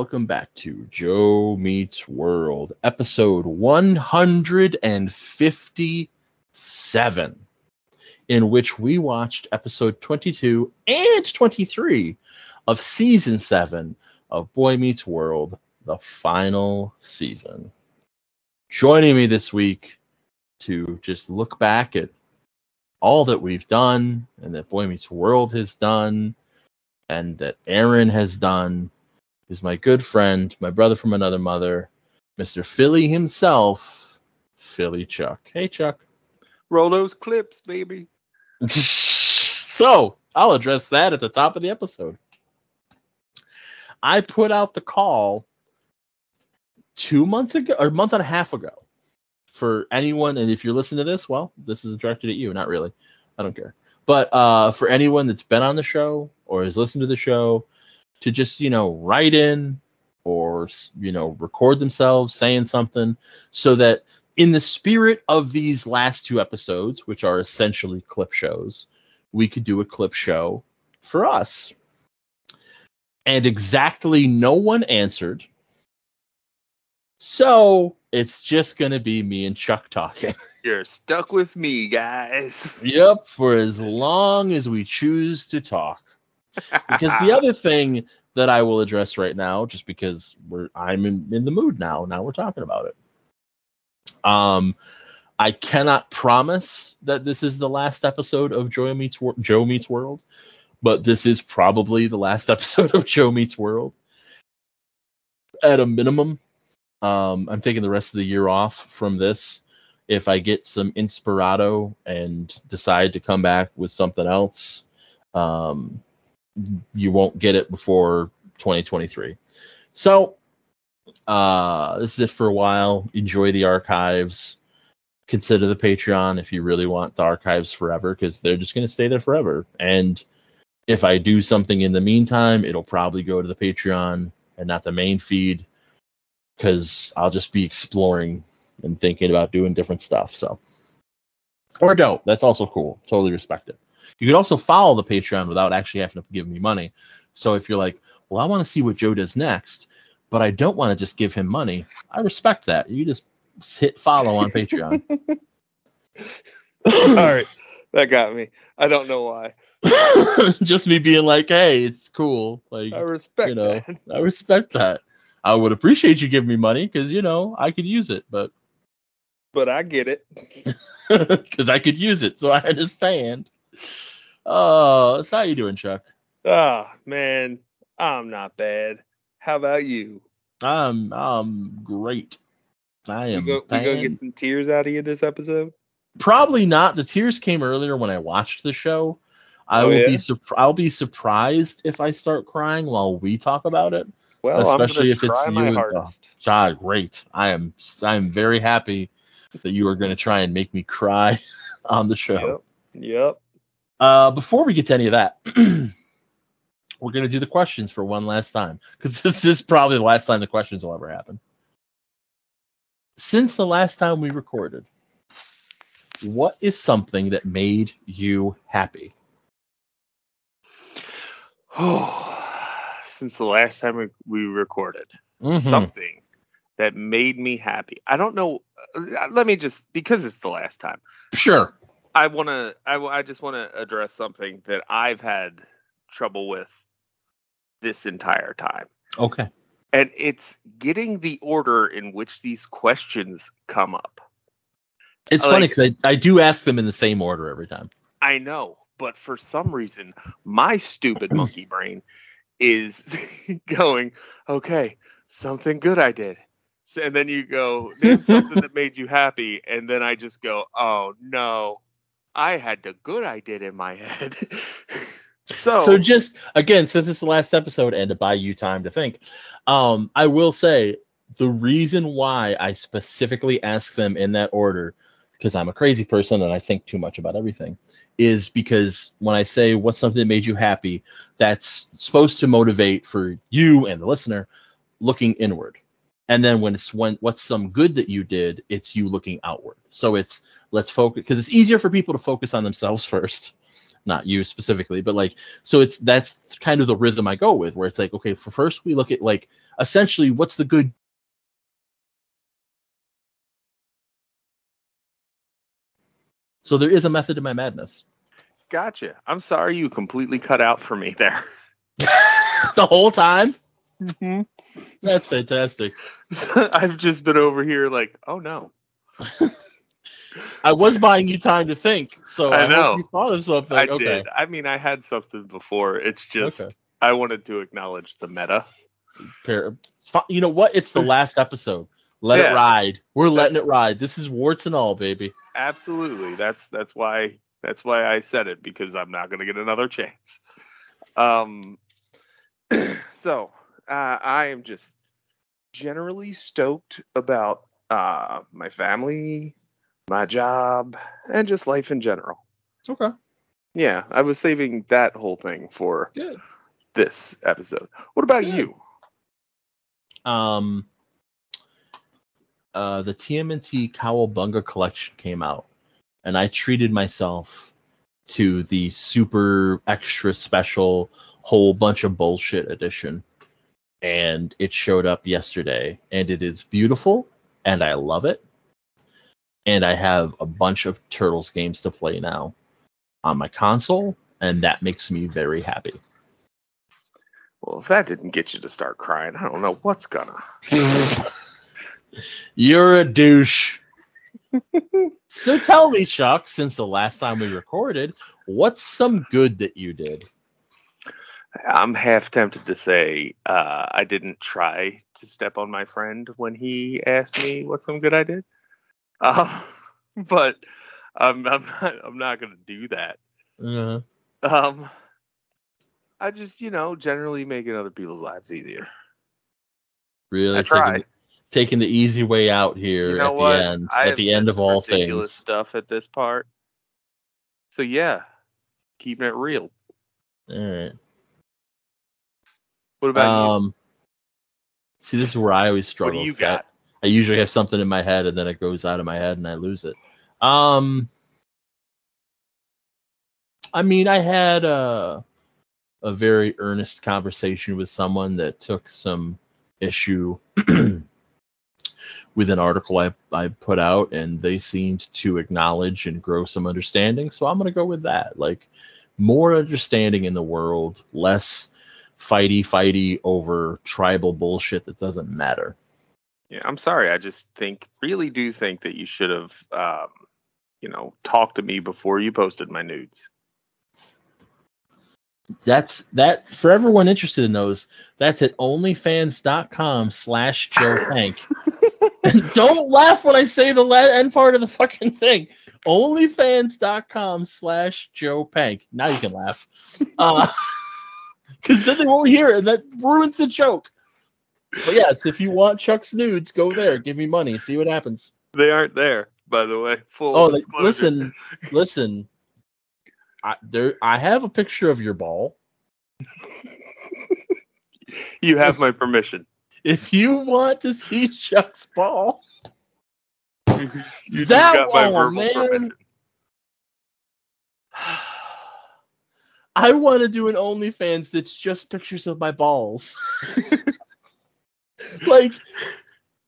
welcome back to Joe Meets World, episode 157, in which we watched episode 22 and 23 of season 7 of Boy Meets World, the final season. Joining me this week to just look back at all that we've done and that Boy Meets World has done and that Aaron has done is my good friend, my brother from another mother, Mr. Philly himself, Philly Chuck. Hey, Chuck. Roll those clips, baby. so I'll address that at the top of the episode. I put out the call two months ago or a month and a half ago for anyone, and if you're listening to this, well, this is directed at you, not really. I don't care. But uh, for anyone that's been on the show or has listened to the show, to just you know write in or you know record themselves saying something so that in the spirit of these last two episodes which are essentially clip shows we could do a clip show for us. And exactly no one answered. So it's just going to be me and chuck talking. You're stuck with me guys. Yep for as long as we choose to talk because the other thing that I will address right now, just because we're I'm in, in the mood now. Now we're talking about it. Um, I cannot promise that this is the last episode of Joe Meets Joe Meets World, but this is probably the last episode of Joe Meets World. At a minimum, um, I'm taking the rest of the year off from this. If I get some inspirado and decide to come back with something else, um, you won't get it before 2023. So uh, this is it for a while. Enjoy the archives. Consider the Patreon if you really want the archives forever, because they're just going to stay there forever. And if I do something in the meantime, it'll probably go to the Patreon and not the main feed, because I'll just be exploring and thinking about doing different stuff. So, or don't. That's also cool. Totally respect it. You could also follow the Patreon without actually having to give me money. So if you're like, well, I want to see what Joe does next, but I don't want to just give him money, I respect that. You just hit follow on Patreon. All right. That got me. I don't know why. just me being like, hey, it's cool. Like I respect you know, that. I respect that. I would appreciate you giving me money because you know I could use it, but but I get it because I could use it, so I understand. Oh, so how you doing, Chuck? Ah, oh, man, I'm not bad. How about you? I'm I'm great. I am. We go, go get some tears out of you this episode. Probably not. The tears came earlier when I watched the show. I oh, will yeah? be sur- I'll be surprised if I start crying while we talk about it. Well, especially if it's you. Oh, God, great! I am I am very happy that you are going to try and make me cry on the show. Yep. Yep. Uh, before we get to any of that, we're going to do the questions for one last time because this is probably the last time the questions will ever happen. Since the last time we recorded, what is something that made you happy? Oh, since the last time we, we recorded, mm-hmm. something that made me happy. I don't know. Uh, let me just because it's the last time. Sure. I want to. I, I just want to address something that I've had trouble with this entire time. Okay. And it's getting the order in which these questions come up. It's like, funny because I, I do ask them in the same order every time. I know, but for some reason, my stupid monkey brain is going, okay, something good I did. So, and then you go, name something that made you happy. And then I just go, oh no, I had the good I did in my head. so So just again, since it's the last episode and to buy you time to think, um, I will say the reason why I specifically ask them in that order, because I'm a crazy person and I think too much about everything, is because when I say what's something that made you happy, that's supposed to motivate for you and the listener looking inward and then when it's when what's some good that you did it's you looking outward so it's let's focus because it's easier for people to focus on themselves first not you specifically, but like so it's that's kind of the rhythm I go with, where it's like okay, for first we look at like essentially what's the good So there is a method to my madness. Gotcha. I'm sorry you completely cut out for me there. the whole time? Mm-hmm. That's fantastic. I've just been over here like, oh no. I was buying you time to think, so I I, know. you thought of something. I okay. did. I mean, I had something before. It's just Okay. I wanted to acknowledge the meta. You know what? It's the last episode. Let Yeah. it ride. We're letting That's- it ride. This is warts and all, baby. Absolutely. That's that's why that's why I said it because I'm not going to get another chance. Um so, uh, I am just generally stoked about uh my family, my job, and just life in general. Okay. Yeah, I was saving that whole thing for Good. this episode. What about Good. you? Um. Uh, the TMNT Cowabunga collection came out, and I treated myself to the super extra special whole bunch of bullshit edition, and it showed up yesterday, and it is beautiful, and I love it, and I have a bunch of Turtles games to play now on my console, and that makes me very happy. Well, if that didn't get you to start crying, I don't know what's gonna. You're a douche. so tell me, Chuck, since the last time we recorded, what's some good that you did? I'm half tempted to say uh, I didn't try to step on my friend when he asked me what some good I did, uh, but I'm, I'm not. I'm not gonna do that. Uh, Um, I just, you know, generally making other people's lives easier. really I try. taking, taking the easy way out here You know at what? the end. I at the end of all ridiculous things. stuff at this part. So yeah, keeping it real. All right. What about you? Um. See, this is where I always struggle. What do you 'cause I- got? I usually have something in my head and then it goes out of my head and I lose it. Um I mean, I had a a very earnest conversation with someone that took some issue with an article I, I put out and they seemed to acknowledge and grow some understanding. So I'm going to go with that. Like more understanding in the world, less fighty fighty over tribal bullshit that doesn't matter. Yeah, I'm sorry. I just think, really do think that you should have, um, you know, talked to me before you posted my nudes. That's that for everyone interested in those. That's at onlyfans.com slash Joe Hank. Don't laugh when I say the end part of the fucking thing. Onlyfans.com slash Joe Pank. Now you can laugh. Uh, Because then they won't hear it, and that ruins the joke. But yes, if you want Chuck's nudes, go there. Give me money. See what happens. They aren't there, by the way. Full Oh, like, listen, listen. I, there, I have a picture of your ball. You have my permission. If you want to see Chuck's ball, You That just got my one, verbal man. permission. I want to do an OnlyFans that's just pictures of my balls. like,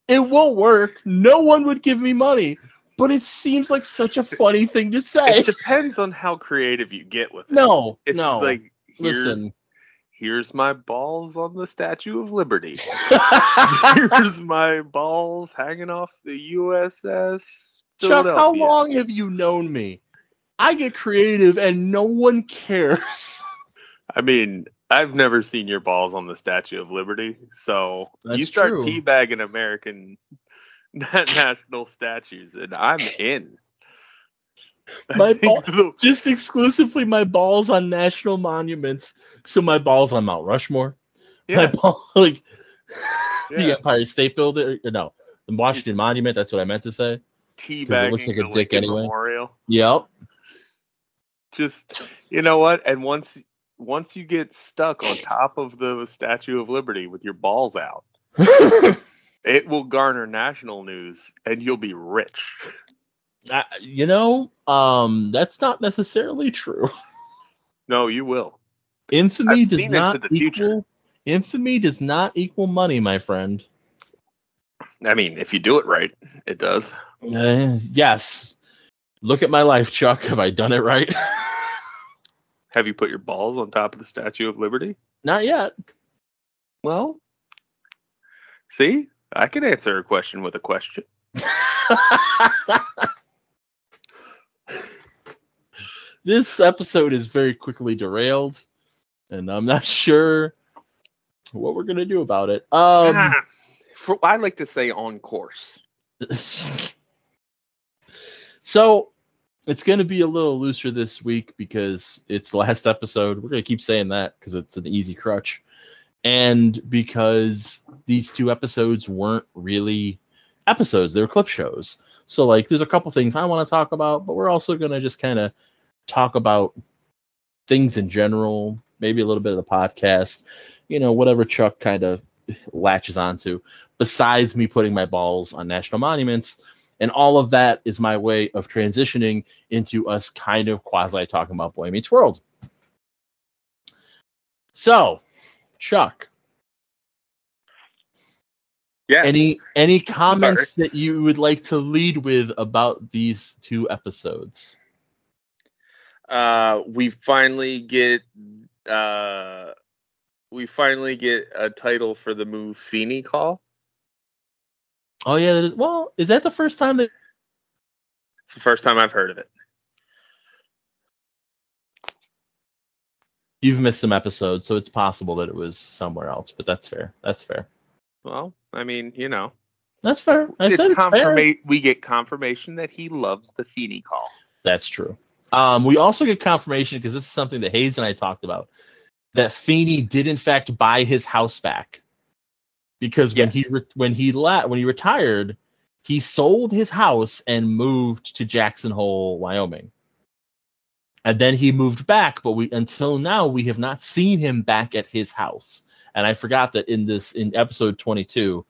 it won't work. No one would give me money, but it seems like such a funny thing to say. It depends on how creative you get with it. No, If, no. Like, Listen. here's my balls on the Statue of Liberty. here's my balls hanging off the USS. Chuck, how long have you known me? I get creative and no one cares. I mean, I've never seen your balls on the Statue of Liberty, so you start true. teabagging American national statues, and I'm in. My ball- the- Just exclusively my balls on national monuments. So my balls on Mount Rushmore. My yeah, ball, like the. Empire State Building. Or no, the Washington Monument. That's what I meant to say. teabagging looks like a the dick Lincoln anyway. Memorial. Yep. Just you know what? And once once you get stuck on top of the Statue of Liberty with your balls out, it will garner national news, and you'll be rich. I, you know, um, that's not necessarily true. No, you will. Infamy I've does not the Future. equal infamy does not equal money, my friend. I mean, if you do it right, it does. Uh, yes. Look at my life, Chuck. Have I done it right? Have you put your balls on top of the Statue of Liberty? not yet. Well, see, I can answer a question with a question. this episode is very quickly derailed, and I'm not sure what we're gonna do about it. Um, Ah, for, I like to say on course. So it's gonna be a little looser this week because it's the last episode. We're gonna keep saying that because it's an easy crutch, and because these two episodes weren't really episodes; they were clip shows. So like, there's a couple things I want to talk about, but we're also gonna just kind of talk about things in general, maybe a little bit of the podcast, you know, whatever Chuck kind of latches onto, besides me putting my balls on national monuments. And all of that is my way of transitioning into us kind of quasi talking about Boy Meets World. So, Chuck, Yes. any any comments that you would like to lead with about these two episodes? uh, we finally get uh, we finally get a title for the move Feeney Call. Oh yeah, that is, well, is that the first time that It's the first time I've heard of it. you've missed some episodes, so it's possible that it was somewhere else, but that's fair. That's fair. Well, I mean, you know, That's fair. I said it's it's fair. We get confirmation that he loves the Feeney Call. That's true. Um, we also get confirmation because this is something that Hayes and I talked about that Feeney did in fact buy his house back because when he re- when he la- when he retired, he sold his house and moved to Jackson Hole, Wyoming. And then he moved back, but we until now we have not seen him back at his house. And I forgot that in this in episode 22,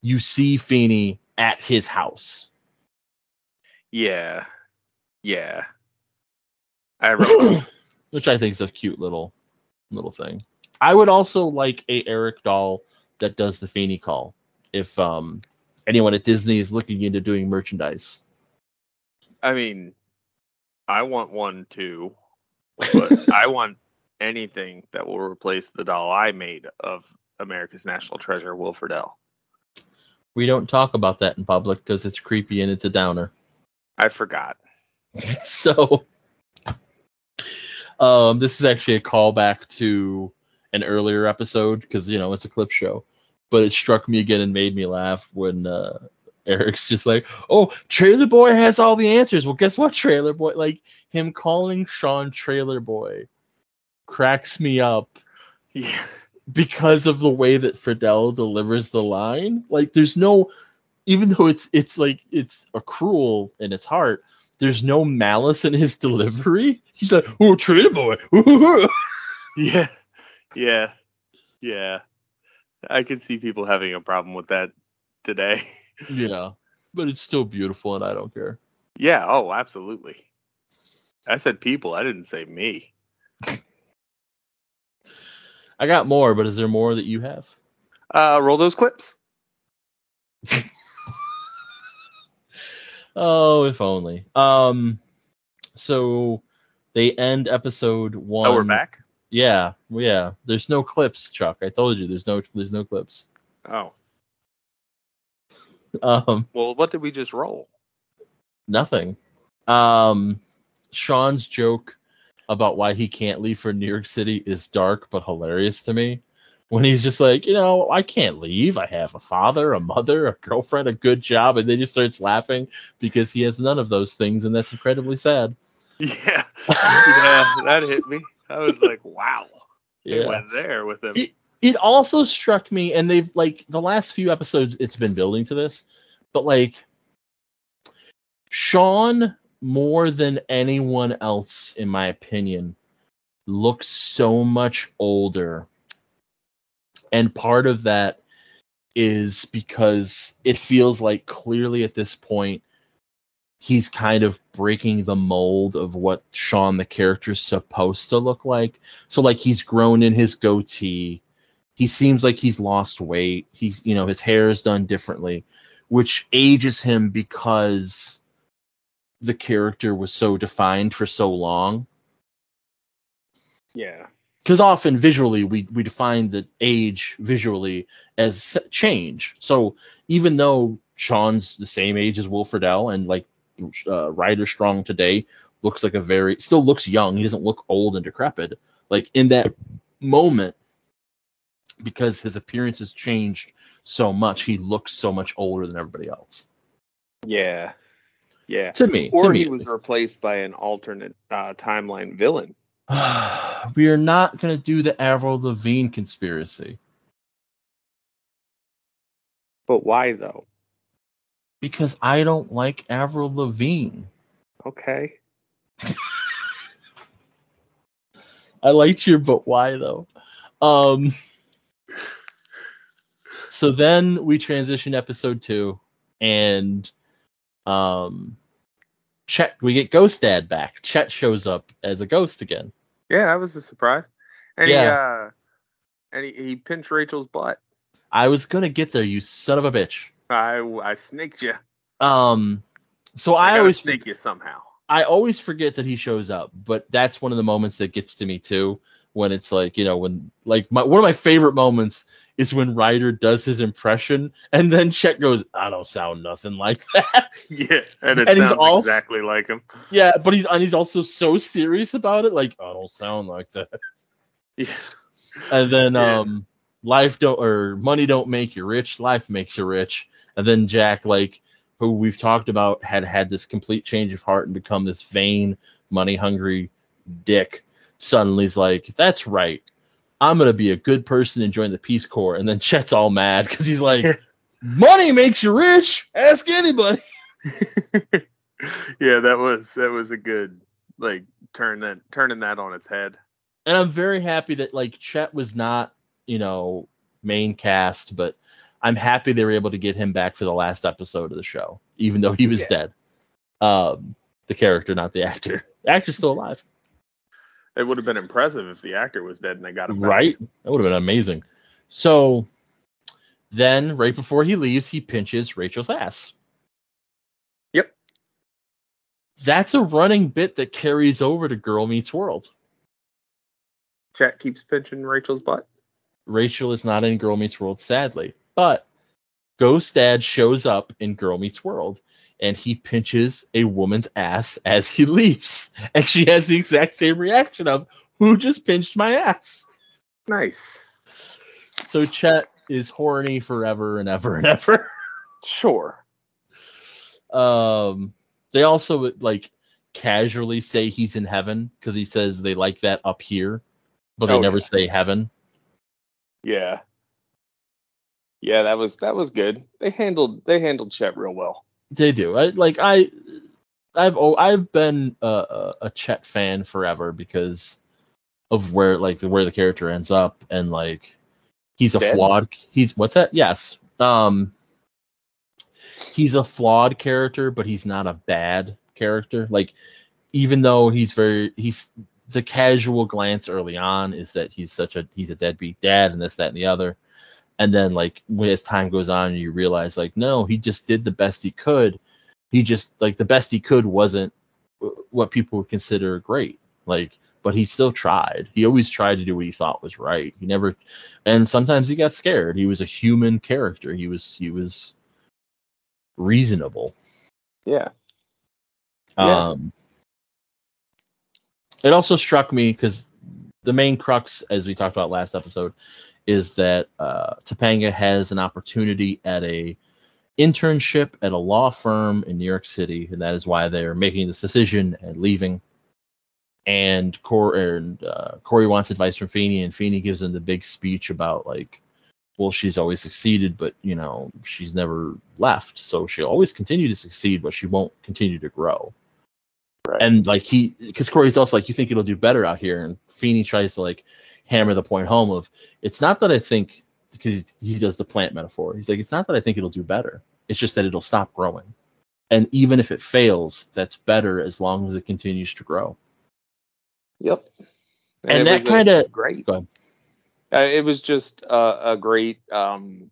you see Feeney at his house. Yeah, yeah. I wrote. which I think is a cute little little thing. I would also like a Eric doll that does the Feeney call. If um anyone at Disney is looking into doing merchandise, I mean, I want one too, but I want anything that will replace the doll I made of America's National Treasure, Wilfred L. we don't talk about that in public because it's creepy and it's a downer. I forgot. so um this is actually a callback to an earlier episode because you know it's a clip show but it struck me again and made me laugh when uh eric's just like oh trailer boy has all the answers well guess what trailer boy like him calling sean trailer boy cracks me up Yeah. because of the way that Friedle delivers the line. Like there's no even though it's it's like it's a cruel in its heart, there's no malice in his delivery. He's like, "Oh, Trailer boy." Yeah. Yeah. Yeah. I can see people having a problem with that today. yeah. But it's still beautiful and I don't care. Yeah, oh, absolutely. I said people, I didn't say me. I got more, but is there more that you have? Uh roll those clips. Oh, if only. Um so they end episode 1 Oh, we're back. Yeah, yeah. There's no clips, Chuck. I told you there's no there's no clips. Oh. Um Well, what did we just roll? nothing. Um, Sean's joke about why he can't leave for New York City is dark but hilarious to me. When he's just like, you know, I can't leave. I have a father, a mother, a girlfriend, a good job, and then he starts laughing because he has none of those things, and that's incredibly sad. Yeah. yeah, that hit me. I was like, wow. They went there with him. It- It also struck me, and they've like the last few episodes, it's been building to this, but like Sean, more than anyone else, in my opinion, looks so much older. And part of that is because it feels like clearly at this point he's kind of breaking the mold of what Sean the character's supposed to look like. So like he's grown in his goatee. He seems like he's lost weight. He's you know his hair is done differently, which ages him because the character was so defined for so long. Yeah. Because often visually we we define the age visually as change. So even though Sean's the same age as Will Friedle and like uh, Ryder Strong today looks like a very still looks young. He doesn't look old and decrepit. Like in that moment, because his appearance has changed so much, he looks so much older than everybody else. Yeah. Yeah. To me, or to me, he at was replaced by an alternate uh, timeline villain. we are not going to do the Avril Lavigne conspiracy But why though? Because I don't like Avril Lavigne. Okay. I liked your but why though. Um so then we transition to episode two and um Chet we get Ghost Dad back. Chet shows up as a ghost again. Yeah, that was a surprise. And Yeah. he uh and he, he pinched Rachel's butt. I was gonna get there, you son of a bitch. I I snaked you. Um so I, gotta always snake you somehow. I always forget that he shows up, but that's one of the moments that gets to me too. When it's like, you know, when like my one of my favorite moments is when Ryder does his impression and then Chet goes, I don't sound nothing like that. Yeah, and it And he's sounds also- exactly like him. yeah, but he's and he's also so serious about it, like, I don't sound like that. Yeah. And then Yeah. um life don't or money don't make you rich, life makes you rich. And then Jack, like who we've talked about, had had this complete change of heart and become this vain, money hungry dick. Suddenly he's like, That's right. I'm gonna be a good person and join the Peace Corps. And then Chet's all mad because he's like, Money makes you rich. Ask anybody. yeah, that was that was a good like turn that turning that on its head. and I'm very happy that like Chet was not, you know, main cast, but I'm happy they were able to get him back for the last episode of the show, even though he was Yeah. dead. Um, the character, not the actor. The actor's still alive, It would have been impressive if the actor was dead and they got him back. right? That would have been amazing. So then, right before he leaves, he pinches Rachel's ass. Yep. That's a running bit that carries over to Girl Meets World. Chet keeps pinching Rachel's butt. Rachel is not in Girl Meets World, sadly. But Ghost Dad shows up in Girl Meets World and he pinches a woman's ass as he leaves. And she has the exact same reaction of, Who just pinched my ass? Nice. So Chet is horny forever and ever and ever. Sure. Um, they also like casually say he's in heaven because he says they like that up here, but they Oh, never yeah. say heaven. Yeah. Yeah, that was that was good. They handled they handled Chet real well. They do. I like I I've oh, I've been a, a, Chet fan forever because of where like where the character ends up and like he's a Dead? flawed he's what's that? Yes. Um he's a flawed character but he's not a bad character. Like even though he's very he's the casual glance early on is that he's such a he's a deadbeat dad and this that and the other and then like as time goes on you realize like no he just did the best he could. He just like the best he could wasn't what people would consider great. Like but he still tried. He always tried to do what he thought was right. He never and sometimes he got scared. He was a human character. He was he was reasonable. Yeah. Yeah. um it also struck me because the main crux as we talked about last episode is that uh, Topanga has an opportunity at a internship at a law firm in New York City, and that is why they're making this decision and leaving. And, Cor- and uh, Corey wants advice from Feeney, and Feeney gives him the big speech about like, well, she's always succeeded, but you know, she's never left, so she'll always continue to succeed, but she won't continue to grow. Right. And like he, because Corey's also like, you think it'll do better out here, and Feeney tries to like hammer the point home of it's not that I think because he does the plant metaphor. He's like, it's not that I think it'll do better. It's just that it'll stop growing. And even if it fails, that's better as long as it continues to grow. Yep. And it that kinda- great. Go ahead. Uh, it was just a, a great um,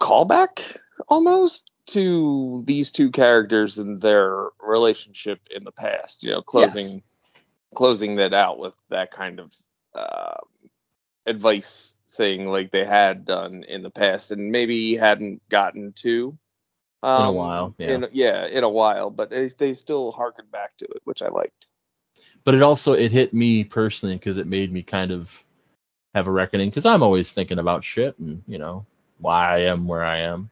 callback almost to these two characters and their relationship in the past. You know, closing closing that out with that kind of um advice thing like they had done in the past, and maybe hadn't gotten to. Um, a while, yeah. In, yeah, in a while, but they, they still harken back to it, which I liked. but it also it hit me personally because it made me kind of have a reckoning because i'm always thinking about shit and you know why i am where i am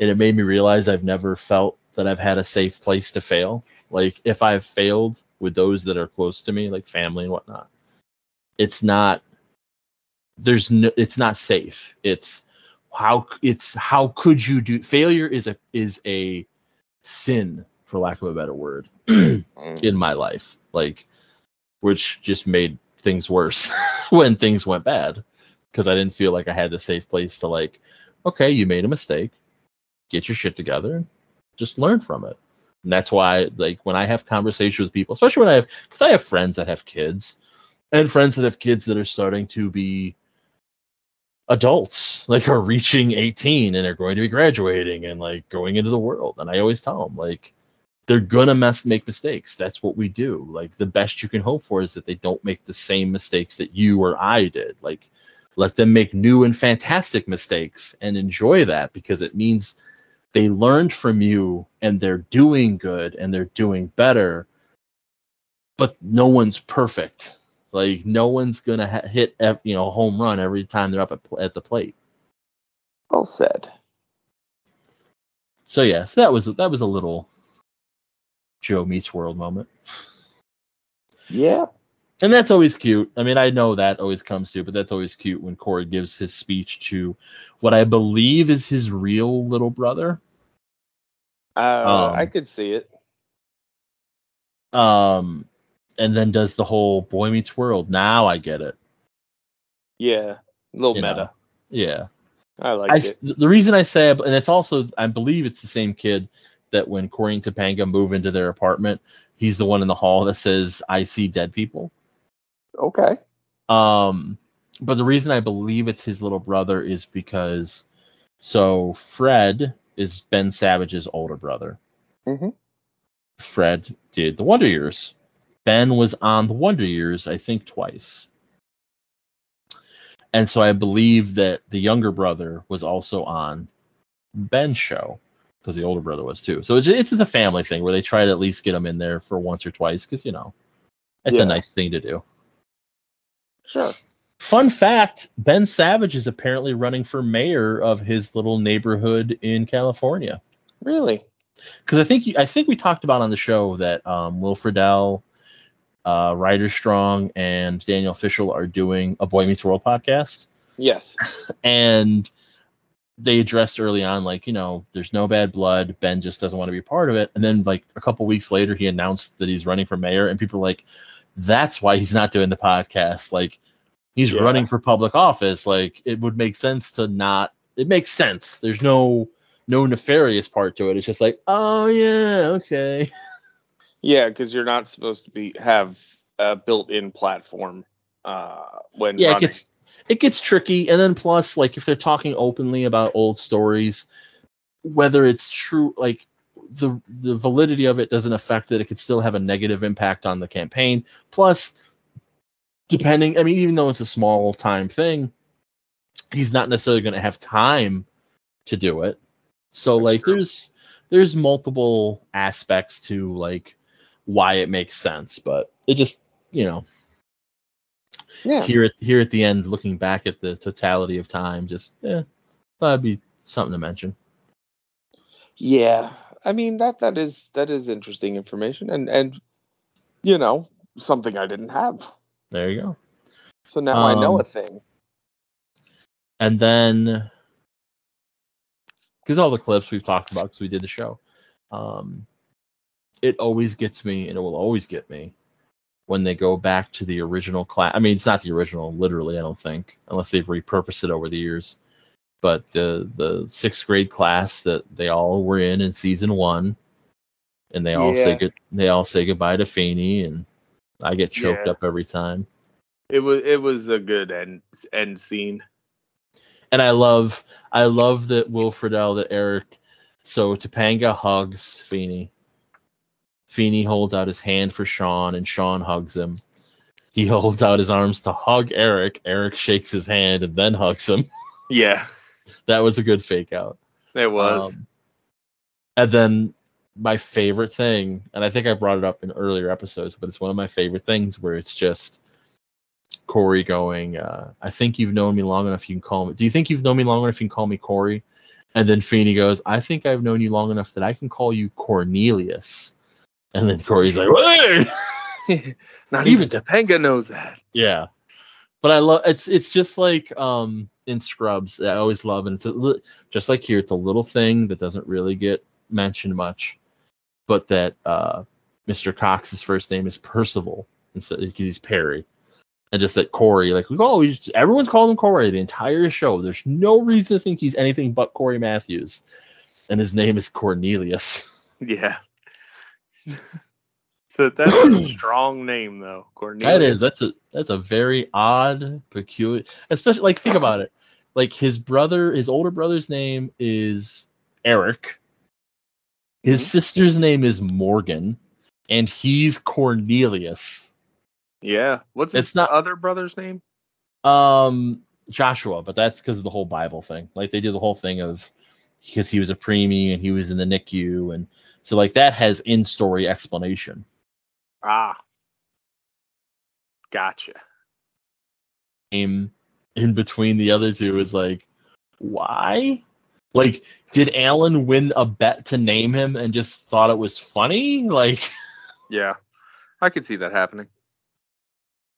and it made me realize i've never felt that i've had a safe place to fail. Like if i've failed with those that are close to me like family and whatnot it's not there's no it's not safe. It's how it's how could you do failure is a is a sin for lack of a better word Mm. in my life, like which just made things worse when things went bad because I didn't feel like I had the safe place to like, okay, you made a mistake, get your shit together, and just learn from it. And that's why, like, when I have conversations with people, especially when I have, because I have friends that have kids, and friends that have kids that are starting to be adults, like are reaching 18 and are going to be graduating and like going into the world. And I always tell them, like, they're gonna mess make mistakes. That's what we do. Like the best you can hope for is that they don't make the same mistakes that you or I did. Like let them make new and fantastic mistakes and enjoy that because it means they learned from you and they're doing good and they're doing better. But no one's perfect. Like no one's gonna ha- hit you know a home run every time they're up at, pl- at the plate. Well said. So yes, that was that was a little Joe meets world moment. Yeah. and that's always cute. I mean, I know that always comes to, but that's always cute when Corey gives his speech to what I believe is his real little brother. Uh, Um, I could see it. Um, and then does the whole boy meets world. Now I get it. Yeah. A little you meta. know. Yeah. I like I, it. the reason I say, and it's also, I believe it's the same kid that when Corey and Topanga move into their apartment, he's the one in the hall that says, I see dead people. Okay. Um, but the reason I believe it's his little brother is because so Fred is Ben Savage's older brother. Mhm. Fred did the Wonder Years. Ben was on the Wonder Years, I think, twice. And so I believe that the younger brother was also on Ben's show because the older brother was too. So it's it's a family thing where they try to at least get him in there for once or twice because you know it's Yeah. a nice thing to do. Sure. Fun fact Ben Savage is apparently running for mayor of his little neighborhood in California. Really? Because I think I think we talked about on the show that um, Will Friedle, uh, Ryder Strong, and Danielle Fishel are doing a Boy Meets World podcast. Yes. And they addressed early on, like, you know, there's no bad blood. Ben just doesn't want to be part of it. And then, like, a couple weeks later, he announced that he's running for mayor. And people are like, that's why he's not doing the podcast. Like, he's Yeah. running for public office. Like, it would make sense to not, it makes sense. There's no, no nefarious part to it. It's just like, oh, yeah, okay. Yeah, because you're not supposed to be have a built-in platform uh, when yeah, it gets it gets tricky, and then plus, like if they're talking openly about old stories, whether it's true, like the the validity of it doesn't affect it. It could still have a negative impact on the campaign. Plus, depending, I mean, even though it's a small time thing, he's not necessarily going to have time to do it. So That's like, true. there's there's multiple aspects to like why it makes sense, but it just you know yeah. here at here at the end, looking back at the totality of time, just yeah, that'd be something to mention. Yeah, I mean that that is that is interesting information, and and you know something I didn't have. There you go. So now I know Um, a thing. And then, because all the clips we've talked about, because we did the show, um, it always gets me, and it will always get me when they go back to the original class. I mean, it's not the original, literally, I don't think, unless they've repurposed it over the years. but the the sixth grade class that they all were in in season one, and they all say good they all say goodbye to Feeney, and I get choked Yeah. up every time. It was it was a good end end scene. And I love I love that Will Friedle that Eric so Topanga hugs Feeney. Feeney holds out his hand for Sean and Sean hugs him. He holds out his arms to hug Eric. Eric shakes his hand and then hugs him. Yeah, That was a good fake out. it was. Um, and then my favorite thing, and I think I brought it up in earlier episodes, but it's one of my favorite things where it's just Corey going, uh, I think you've known me long enough you can call me. Do you think you've known me long enough you can call me Corey? And then Feeney goes, I think I've known you long enough that I can call you Cornelius. And then Corey's like, Wait! Not even Topanga knows that. Yeah. But I love it's it's just like um in Scrubs. I always love and it's a, just like here. It's a little thing that doesn't really get mentioned much, but that uh Mr. Cox's first name is Percival instead because he's Perry, and just that Corey like we always everyone's called him Corey the entire show. There's no reason to think he's anything but Corey Matthews, and his name is Cornelius. Yeah. so that's a strong name though, Cornelius. That is. That's a that's a very odd, peculiar. Especially like think about it. Like his brother, his older brother's name is Eric. His Mhm. sister's name is Morgan, and he's Cornelius. Yeah. What's his It's not- other brother's name? Um, Joshua, but that's because of the whole Bible thing. Like they did the whole thing of because he was a preemie and he was in the NICU, and so like that has in story explanation. Ah. Gotcha. name in between the other two is like, why? Like, did Alan win a bet to name him and just thought it was funny? Like, Yeah. I could see that happening.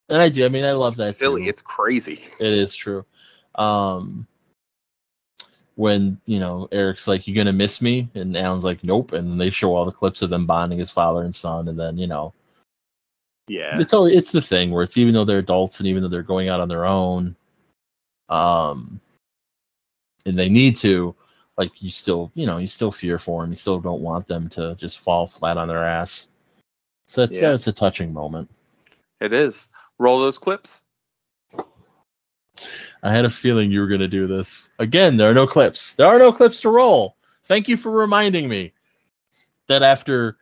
and I do. I mean, I love that. Silly. too. It's crazy. It is true. Um, when you know Eric's like, "You gonna miss me?" and Alan's like, "Nope," and they show all the clips of them bonding as father and son, and then you know Yeah. it's always it's the thing where it's even though they're adults and even though they're going out on their own, um, and they need to, like you still you know you still fear for them, you still don't want them to just fall flat on their ass. So it's Yeah. yeah. it's a touching moment. It is. Roll those clips. I had a feeling you were gonna do this again. There are no clips. There are no clips to roll. Thank you for reminding me that after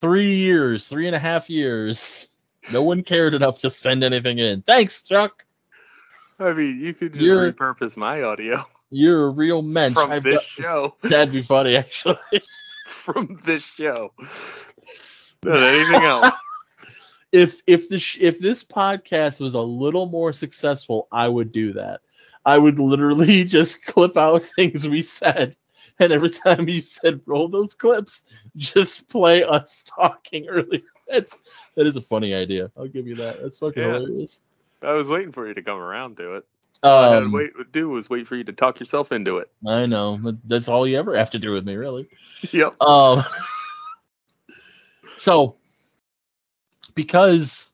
three years, three and a half years, no one cared enough to send anything in. Thanks, Chuck. I mean, you could just You're- repurpose my audio You're a real mensch. from I've this got- show. that'd be funny, actually. From this show. Not anything else. if if the sh- if this podcast was a little more successful, I would do that. I would literally just clip out things we said, and every time you said roll those clips, just play us talking earlier. That's that is a funny idea. I'll give you that. That's fucking Yeah. hilarious. I was waiting for you to come around to it. All I had to Um, wait do was wait for you to talk yourself into it. I know but that's all you ever have to do with me, really. Yep. Um, so, because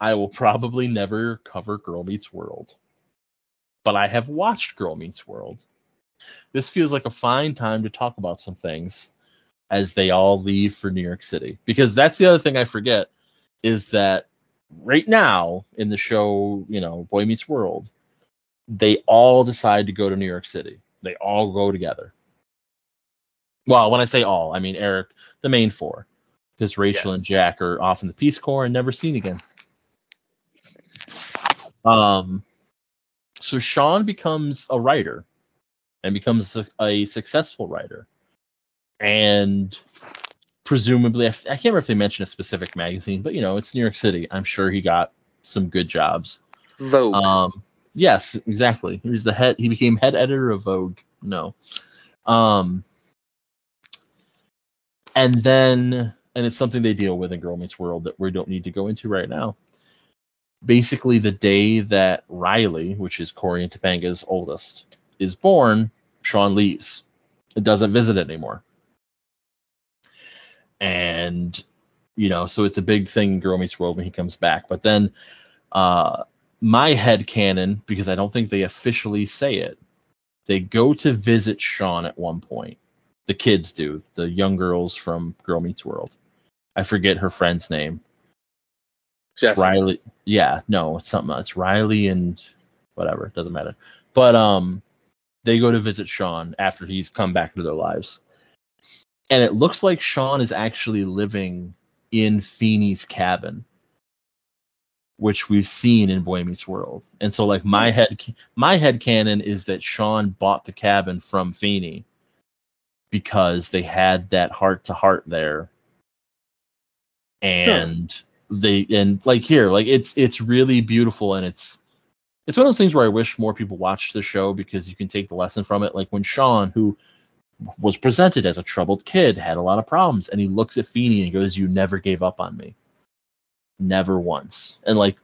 I will probably never cover Girl Meets World, but I have watched Girl Meets World. This feels like a fine time to talk about some things as they all leave for New York City. Because that's the other thing I forget is that right now in the show, you know, Boy Meets World, they all decide to go to New York City. They all go together. Well, when I say all, I mean Eric, the main four, because Rachel Yes. and Jack are off in the Peace Corps and never seen again. Um, so Sean becomes a writer and becomes a, a successful writer, and presumably, I, f- I can't remember if they mentioned a specific magazine, but you know, it's New York City. I'm sure he got some good jobs. Vogue. Um, yes, exactly. He was the head. He became head editor of Vogue. No, um, and then, and it's something they deal with in Girl Meets World that we don't need to go into right now. Basically, the day that Riley, which is Corey and Topanga's oldest, is born, Sean leaves. It doesn't visit anymore. And, you know, so it's a big thing in Girl Meets World when he comes back. But then uh, my head canon, because I don't think they officially say it, they go to visit Sean at one point. The kids do, the young girls from Girl Meets World. I forget her friend's name. It's Riley. Yeah, no, it's something else. It's Riley and whatever. Doesn't matter. But um, they go to visit Sean after he's come back into their lives, and it looks like Sean is actually living in Feeney's cabin, which we've seen in Boy Meets World. And so, like my head, my head canon is that Sean bought the cabin from Feeney because they had that heart to heart there, and they and like here, like it's it's really beautiful and it's it's one of those things where I wish more people watched the show because you can take the lesson from it. Like when Sean, who was presented as a troubled kid, had a lot of problems, and he looks at Feeney and goes, "You never gave up on me, never once." And like,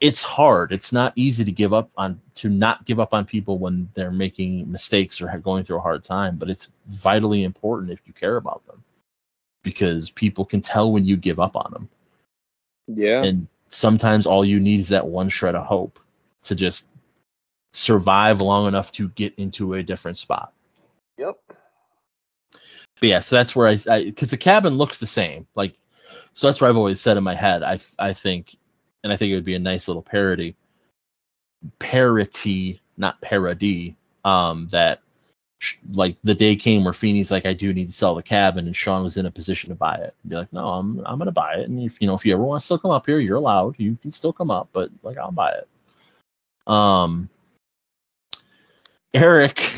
it's hard. It's not easy to give up on to not give up on people when they're making mistakes or going through a hard time. But it's vitally important if you care about them, because people can tell when you give up on them Yeah. and sometimes all you need is that one shred of hope to just survive long enough to get into a different spot. Yep. But yeah, so that's where I, because the cabin looks the same, like, so that's what I've always said in my head, I, I think, and I think it would be a nice little parody, parity, not parody, um, that sh- like the day came where Feeney's like, I do need to sell the cabin, and Sean was in a position to buy it. Be like, no, I'm I'm gonna buy it, and if you know if you ever want to still come up here, you're allowed. You can still come up, but like I'll buy it. Um, Eric,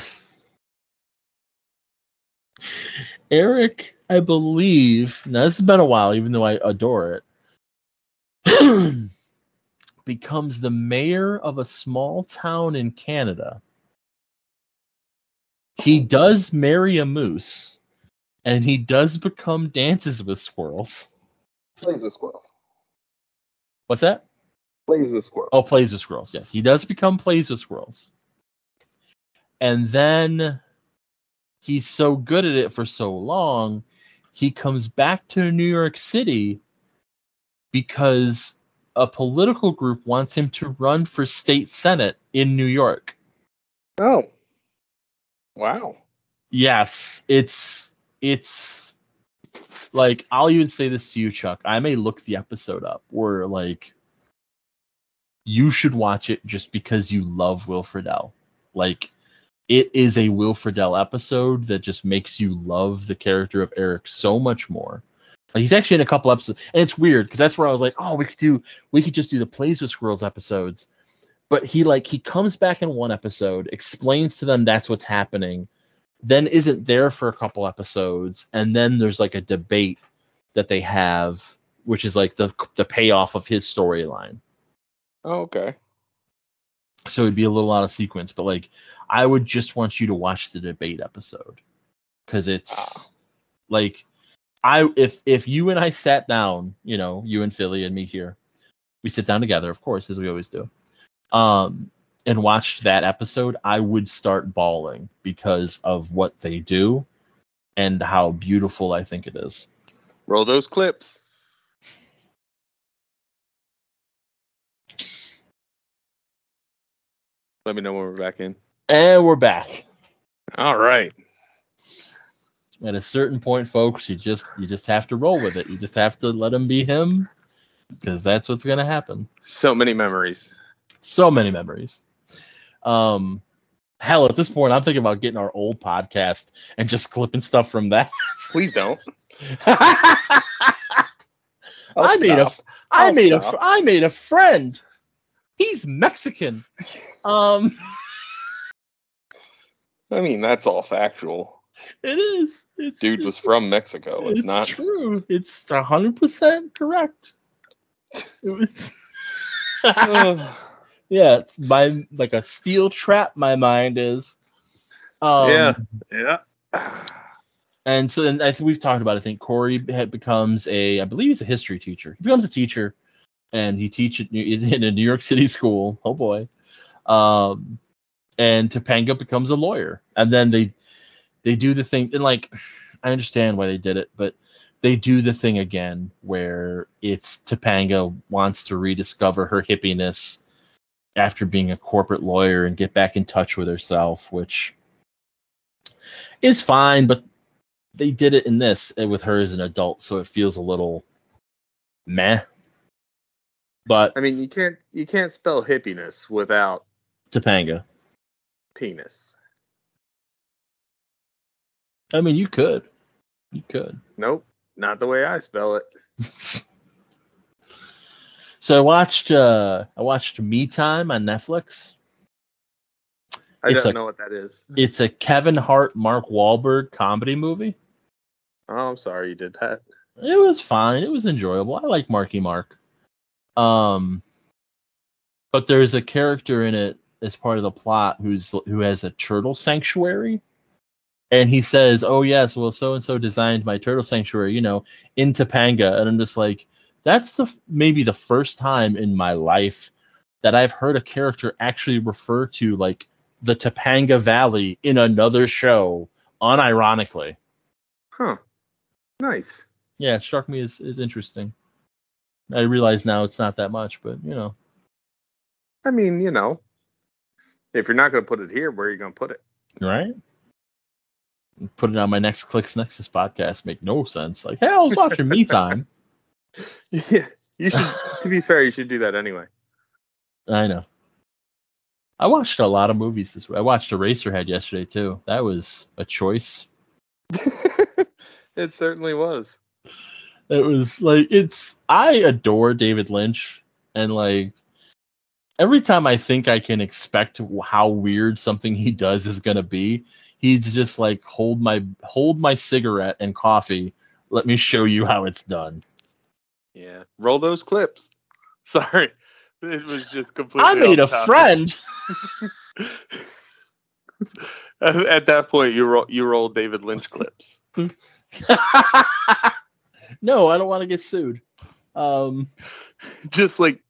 Eric, I believe now this has been a while, even though I adore it. becomes the mayor of a small town in Canada. He oh. does marry a moose, and he does become dances with squirrels. Plays with squirrels. What's that? Plays with squirrels. Oh, plays with squirrels. Yes, he does become plays with squirrels. And then he's so good at it for so long, he comes back to New York City because a political group wants him to run for state senate in New York. Oh. Wow. Yes, it's it's like I'll even say this to you, Chuck. I may look the episode up where like you should watch it just because you love Will Friedle. Like it is a Will Friedle episode that just makes you love the character of Eric so much more. He's actually in a couple episodes, and it's weird because that's where I was like, oh, we could do we could just do the plays with squirrels episodes. But he like he comes back in one episode, explains to them that's what's happening, then isn't there for a couple episodes, and then there's like a debate that they have, which is like the the payoff of his storyline. Oh, okay. So it'd be a little out of sequence, but like I would just want you to watch the debate episode because it's Ah. like I if if you and I sat down, you know, you and Philly and me here, we sit down together, of course, as we always do, um, and watched that episode, I would start bawling because of what they do and how beautiful I think it is. Roll those clips. Let me know when we're back in. And we're back. All right. At a certain point, folks, you just you just have to roll with it. You just have to let him be him because that's what's gonna happen. So many memories. So many memories. Um, hell, at this point, I'm thinking about getting our old podcast and just clipping stuff from that. Please don't. I I'll made a stop. I I'll made a stop. I made a friend. He's Mexican. Um, I mean, that's all factual. it is. It's, Dude was from Mexico. It's, not. true. It's hundred percent correct. It was. Yeah, it's my like a steel trap. My mind is. Um, Yeah. yeah. And so then I think we've talked about. I think Corey becomes a, I believe he's a history teacher. He becomes a teacher, and he teaches in a New York City school. Oh boy. Um, and Topanga becomes a lawyer, and then they they do the thing. And like, I understand why they did it, but they do the thing again where it's Topanga wants to rediscover her hippiness after being a corporate lawyer and get back in touch with herself, which is fine, but they did it in this uh, with her as an adult, so it feels a little meh. But I mean, you can't you can't spell hippiness without Topanga. penis. I mean, you could. You could. Nope, not the way I spell it. so I watched uh I watched Me Time on Netflix. I It's don't a- know what that is. It's a Kevin Hart, Mark Wahlberg comedy movie. Oh, I'm sorry you did that. It was fine. It was enjoyable. I like Marky Mark. Um, but there's a character in it as part of the plot who's who has a turtle sanctuary, and he says, "Oh yes, well so and so designed my turtle sanctuary, you know, in Topanga," and I'm just like, that's the maybe the first time in my life that I've heard a character actually refer to like the Topanga Valley in another show, unironically. Huh. Nice. yeah, it struck me as, as interesting. I realize now it's not that much, but you know, I mean, you know, if you're not going to put it here, where are you going to put it? right? Put it on my next Clicks Nexus podcast make no sense. Like, hey, I was watching Me Time. Yeah, you should. to be fair, you should do that anyway. I know. I watched a lot of movies this week. I watched Eraserhead yesterday too. That was a choice. it certainly was. It was like it's I adore David Lynch and like every time I think I can expect how weird something he does is going to be, he's just like hold my hold my cigarette and coffee. Let me show you how it's done. Yeah. Roll those clips. Sorry. It was just completely. I made a topic. friend. at, at that point, you roll you roll David Lynch clips. No, I don't want to get sued. Um Just like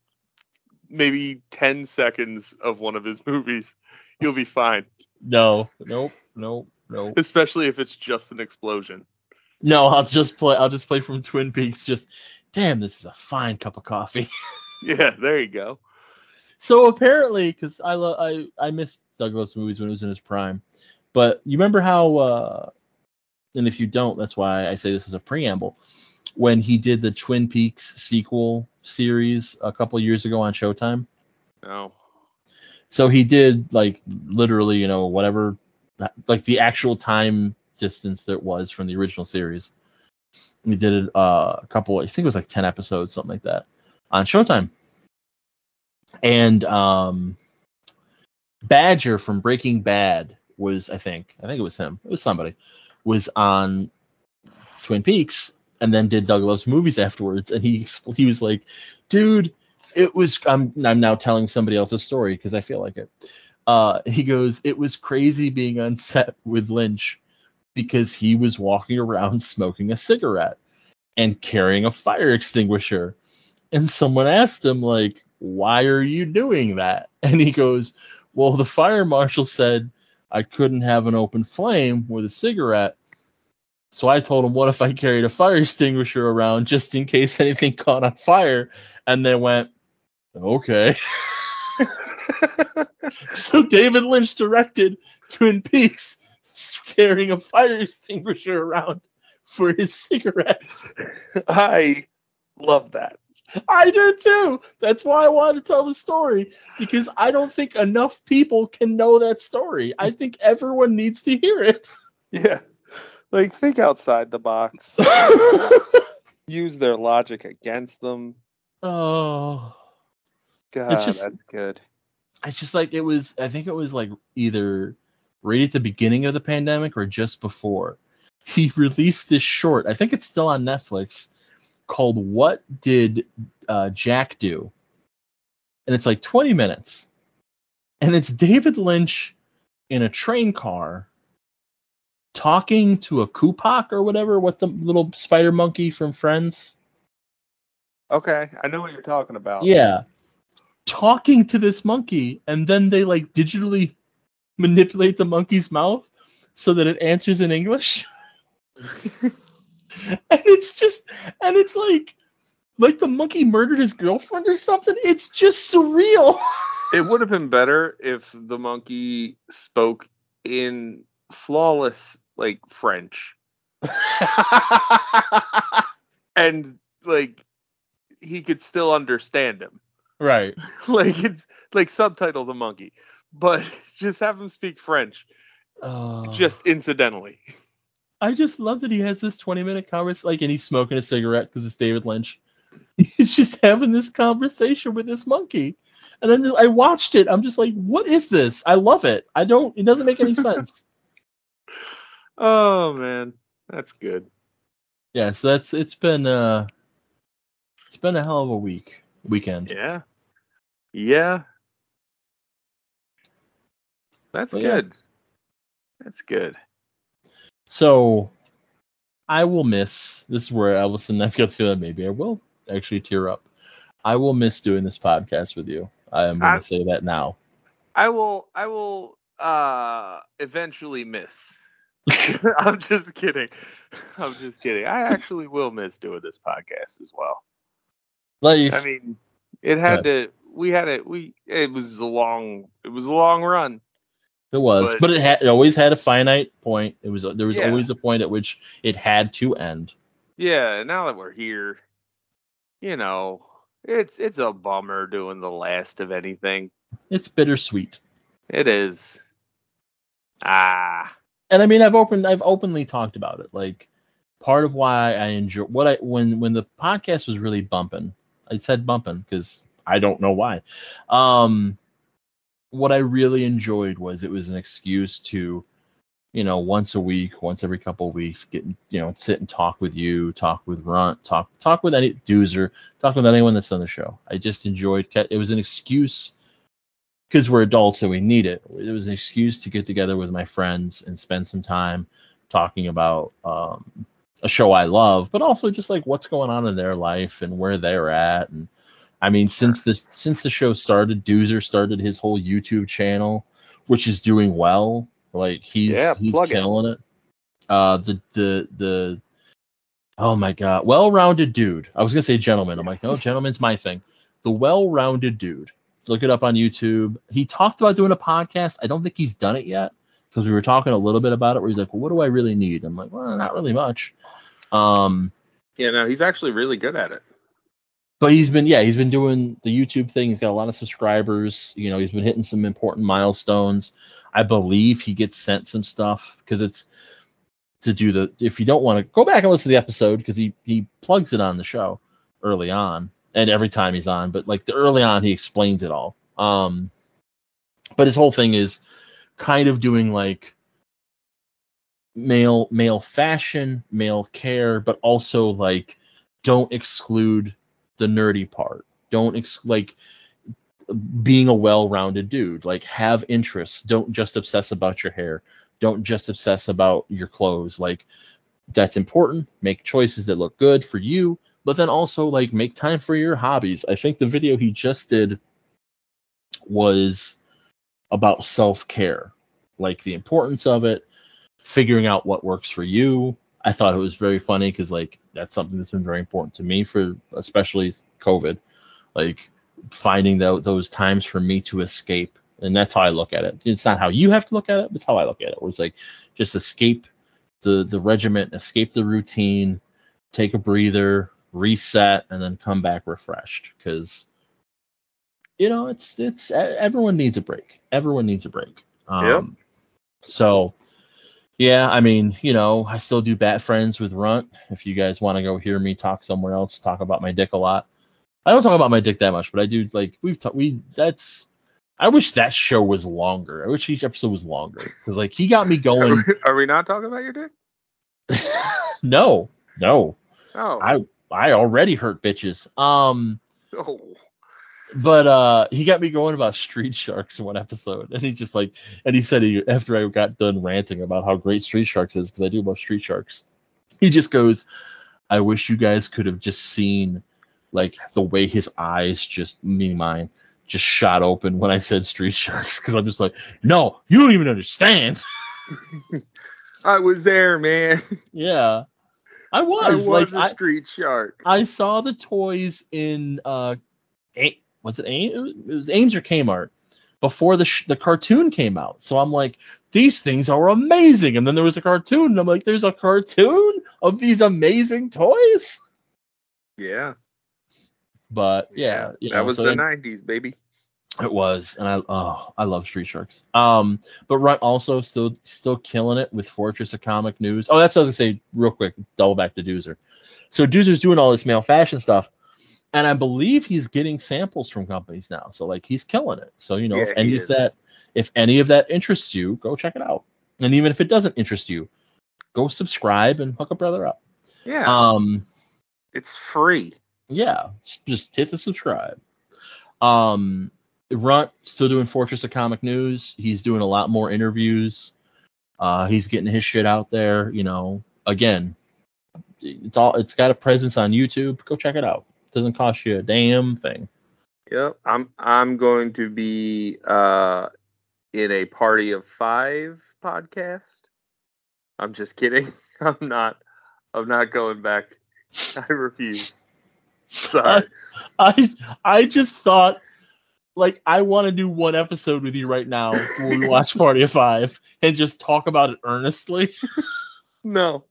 maybe ten seconds of one of his movies, you'll be fine. no, nope, nope, nope. Especially if it's just an explosion. No, I'll just play I'll just play from Twin Peaks just damn, this is a fine cup of coffee. Yeah, there you go. So apparently, because I lo- I I missed Doug Loves Movies when it was in his prime, but you remember how? Uh, and if you don't, that's why I say this is a preamble. When he did the Twin Peaks sequel series a couple years ago on Showtime, No. so he did like literally, you know, whatever, like the actual time distance that was from the original series. He did it uh, a couple, I think it was like ten episodes, something like that, on Showtime. And um, Badger from Breaking Bad was, I think, I think it was him, it was somebody, was on Twin Peaks, and then did Doug Loves Movies afterwards, and he he was like, dude, it was. I'm I'm now telling somebody else's story because I feel like it. Uh, he goes, it was crazy being on set with Lynch because he was walking around smoking a cigarette and carrying a fire extinguisher. And someone asked him, like, why are you doing that? And he goes, well, the fire marshal said I couldn't have an open flame with a cigarette. So I told him, what if I carried a fire extinguisher around just in case anything caught on fire? And they went, okay. so David Lynch directed Twin Peaks carrying a fire extinguisher around for his cigarettes. I love that. I do too. That's why I wanted to tell the story because I don't think enough people can know that story. I think everyone needs to hear it. Yeah. Like think outside the box. Use their logic against them. oh, God, it's just- that's good. it's just like it was. I think it was like either right at the beginning of the pandemic or just before. He released this short. I think it's still on Netflix called "What Did uh, Jack Do?" and it's like 20 minutes, and it's David Lynch in a train car talking to a Kupak or whatever, what the little spider monkey from Friends. Okay, I know what you're talking about. Yeah. Talking to this monkey, and then they like digitally manipulate the monkey's mouth so that it answers in English. and it's just, and it's like, like the monkey murdered his girlfriend or something. It's just surreal. It would have been better if the monkey spoke in flawless like French and like he could still understand him. right. like it's like subtitle the monkey, but just have him speak French Uh, just incidentally. I just love that he has this 20 minute conversation, like, and he's smoking a cigarette because it's David Lynch. He's just having this conversation with this monkey. And then I watched it. I'm just like, what is this? I love it. I don't, it doesn't make any sense. Oh man, that's good. yeah, so that's, it's been, uh, it's been a hell of a week, weekend. Yeah. Yeah. That's yeah. good. That's good. So I will miss, this is where Ellison, I've got the feeling maybe I will actually tear up. I will miss doing this podcast with you. I am going I- to say that now. I will I will uh eventually miss. I'm just kidding. I'm just kidding. I actually will miss doing this podcast as well. I mean, it had to we had it we it was a long it was a long run. It was, But- but, it had it always had a finite point. It was there was Yeah. always a point at which it had to end. Yeah, now that we're here, you know, it's it's a bummer doing the last of anything. It's bittersweet. It is. Ah. And I mean, I've opened I've openly talked about it. Like part of why I enjoy what I when when the podcast was really bumping. I said bumping because I don't know why. Um, what I really enjoyed was it was an excuse to, you know, once a week, once every couple of weeks, get you know, sit and talk with you, talk with Runt, talk talk with any Doozer, talk with anyone that's on the show. I just enjoyed. It was an excuse because we're adults and we need it. It was an excuse to get together with my friends and spend some time talking about um, a show I love, but also just like what's going on in their life and where they're at. And I mean, since the since the show started, Doozer started his whole YouTube channel, which is doing well. Like he's Yeah, he's plug it. killing it. Uh, the the the oh my god, well-rounded dude. I was gonna say gentleman. I'm like, no, gentleman's my thing. The well-rounded dude. Look it up on YouTube. He talked about doing a podcast. I don't think he's done it yet because we were talking a little bit about it. Where he's like, well, what do I really need? I'm like, well, not really much. Um, Yeah, no, he's actually really good at it. but he's been yeah he's been doing the youtube thing he's got a lot of subscribers you know he's been hitting some important milestones i believe he gets sent some stuff because it's to do the if you don't want to go back and listen to the episode because he he plugs it on the show early on and every time he's on but like the early on he explains it all um but his whole thing is kind of doing like male male fashion male care but also like don't exclude the nerdy part. Don't ex- like being a well-rounded dude. Like have interests. Don't just obsess about your hair. Don't just obsess about your clothes. Like that's important. Make choices that look good for you, but then also like make time for your hobbies. I think the video he just did was about self-care, like the importance of it, figuring out what works for you. I thought it was very funny because like that's something that's been very important to me for especially COVID, like finding tho- those times for me to escape, and that's how I look at it. It's not how you have to look at it, it's how I look at it. Where it's like just escape the the regiment, escape the routine, take a breather, reset, and then come back refreshed. Because you know it's it's everyone needs a break. Everyone needs a break. Um, So yeah, I mean, you know, I still do bat friends with Runt. If you guys want to go hear me talk somewhere else, talk about my dick a lot. I don't talk about my dick that much, but I do like we've talked. We that's. I wish that show was longer. I wish each episode was longer because like he got me Are going. we, are we not talking about your dick? no, no, Oh. I I already hurt bitches. Um, oh. but uh he got me going about street sharks in one episode and he just like and he said he after i got done ranting about how great street sharks is because i do love street sharks he just goes i wish you guys could have just seen like the way his eyes just meaning mine just shot open when i said street sharks because i'm just like no you don't even understand I was there, man. yeah I was, I like a a I, street shark. I saw the toys in uh, A- was it Ames? It was Ames or Kmart before the sh- the cartoon came out. So I'm like, these things are amazing. And then there was a cartoon, and I'm like, there's a cartoon of these amazing toys. yeah. But yeah, you that know, was so the then- '90s, baby. It was, and I oh I love Street Sharks. Um, but Runt also still still killing it with Fortress of Comic News. Oh, that's what I was gonna say real quick. Double back to Doozer. So Doozer's doing all this male fashion stuff, and I believe he's getting samples from companies now. So like he's killing it. So you know if any of that if any of that interests you, go check it out. And even if it doesn't interest you, go subscribe and hook a brother up. Yeah, Um, it's free. yeah, just hit the subscribe. Um, Runt still doing Fortress of Comic News. He's doing a lot more interviews. Uh, he's getting his shit out there. You know, again, it's all it's got a presence on YouTube. Go check it out. It doesn't cost you a damn thing. Yep. I'm I'm going to be uh in a party of five podcast. I'm just kidding. I'm not I'm not going back. I refuse. Sorry. I I just thought like I want to do one episode with you right now when we watch Party of Five and just talk about it earnestly. no.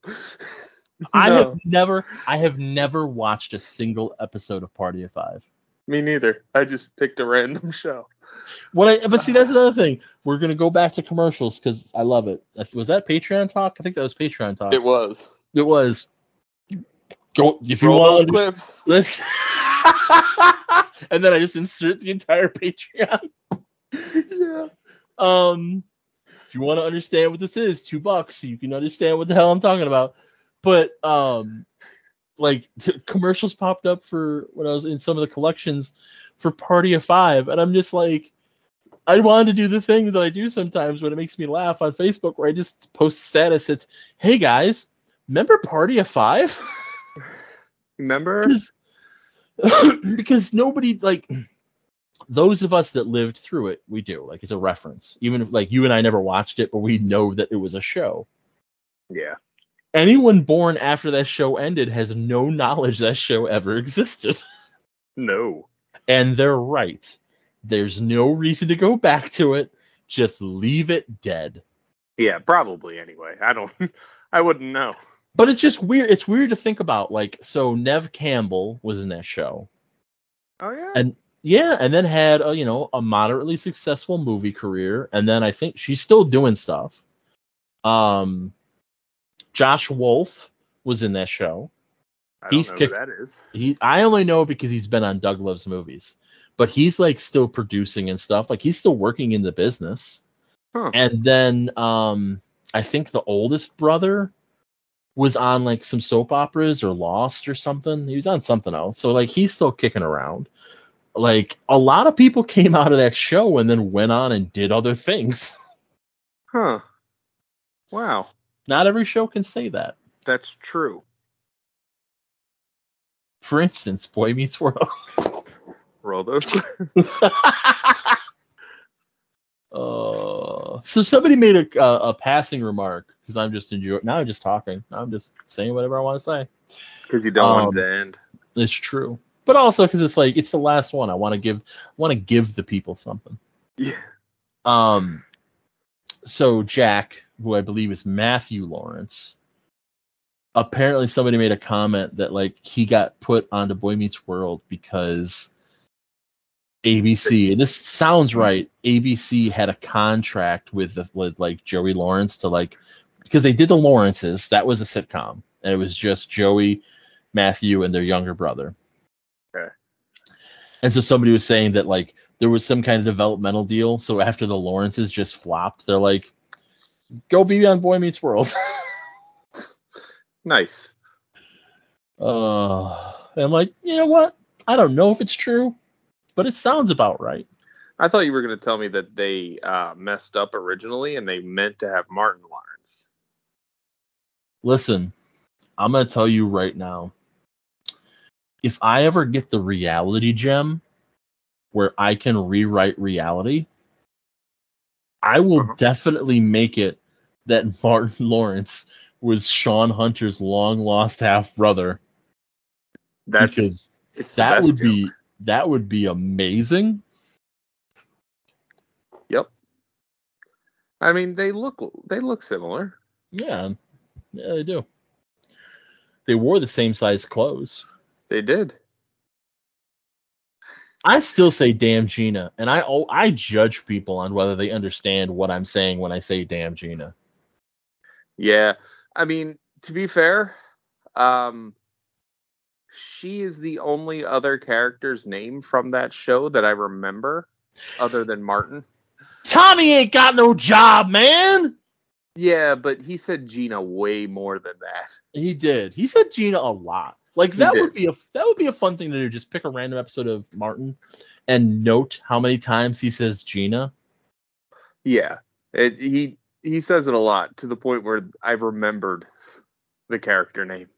I No, have never I have never watched a single episode of Party of Five. me neither. I just picked a random show. What I but see that's another thing. We're gonna go back to commercials because I love it. Was that Patreon talk? I think that was Patreon talk. It was. It was. Go if you want. clips. Let's. and then I just insert the entire Patreon. yeah. Um, if you want to understand what this is, two bucks, you can understand what the hell I'm talking about. But um, like t- commercials popped up for when I was in some of the collections for Party of Five, and I'm just like, I wanted to do the thing that I do sometimes when it makes me laugh on Facebook, where I just post status. It's, hey guys, remember Party of Five? Remember? because nobody like those of us that lived through it we do like it's a reference even if like you and i never watched it but we know that it was a show Yeah. anyone born after that show ended has no knowledge that show ever existed No. and they're right there's no reason to go back to it just leave it dead Yeah, probably anyway. I don't I wouldn't know. But it's just weird it's weird to think about like so Neve Campbell was in that show Oh yeah. and yeah, and then had a you know a moderately successful movie career, and then I think she's still doing stuff. Um, Josh Wolf was in that show. I don't he's know kick- who that is. He I only know because he's been on Doug Loves Movies, but he's like still producing and stuff. Like he's still working in the business. Huh. And then um, I think the oldest brother was on like some soap operas or Lost or something. He was on something else. So like he's still kicking around. Like a lot of people came out of that show and then went on and did other things. Huh. Wow. Not every show can say that. That's true. For instance, Boy Meets World. Roll those. Oh. Uh, so somebody made a, a, a passing remark because I'm just enjoying. Now I'm just talking. I'm just saying whatever I want to say. Because you don't Um, want it to end. It's true, but also because it's like it's the last one. I want to give want to give the people something. Yeah. Um, so Jack, who I believe is Matthew Lawrence, apparently somebody made a comment that like he got put onto Boy Meets World because ABC, and this sounds right. ABC had a contract with the with like Joey Lawrence to like because they did the Lawrences. That was a sitcom, and it was just Joey, Matthew, and their younger brother. Okay. And so somebody was saying that like there was some kind of developmental deal. So after the Lawrences just flopped, they're like, "Go be on Boy Meets World." Nice. uh, and I'm like, you know what? I don't know if it's true, but it sounds about right. I thought you were going to tell me that they uh, messed up originally and they meant to have Martin Lawrence. Listen, I'm gonna tell you right now. If I ever get the reality gem where I can rewrite reality, I will Uh-huh. definitely make it that Martin Lawrence was Sean Hunter's long lost half brother. That's because it's that would joke. be that would be amazing. Yep. I mean, they look they look similar. Yeah, yeah, they do. They wore the same size clothes. They did. I still say "damn Gina," and I oh, I judge people on whether they understand what I'm saying when I say "damn Gina." Yeah. I mean, to be fair, um she is the only other character's name from that show that I remember other than Martin. Tommy ain't got no job, man. Yeah, but he said Gina way more than that. He did. He said Gina a lot. Like He that did. would be a that would be a fun thing to do. Just pick a random episode of Martin and note how many times he says Gina. Yeah. It, he he says it a lot to the point where I've remembered the character name.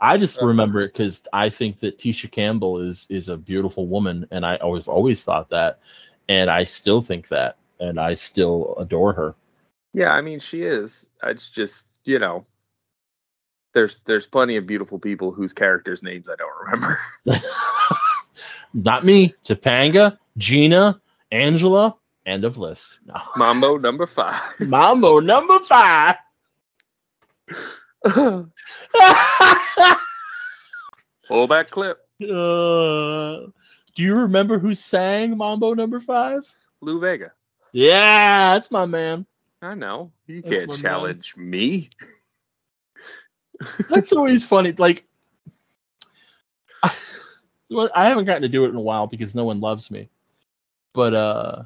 I just remember it because I think that Tisha Campbell is is a beautiful woman, and I always always thought that, and I still think that, and I still adore her. Yeah, I mean she is. It's just, you know, there's there's plenty of beautiful people whose characters' names I don't remember. Not me, Topanga, Gina, Angela, end of list. No. Mambo number five. Mambo number five. Hold that clip. Uh, do you remember who sang Mambo number five? Lou Bega. Yeah, that's my man. I know. You That's can't my man. challenge me. That's always funny. Like, well, I haven't gotten to do it in a while because no one loves me. But uh,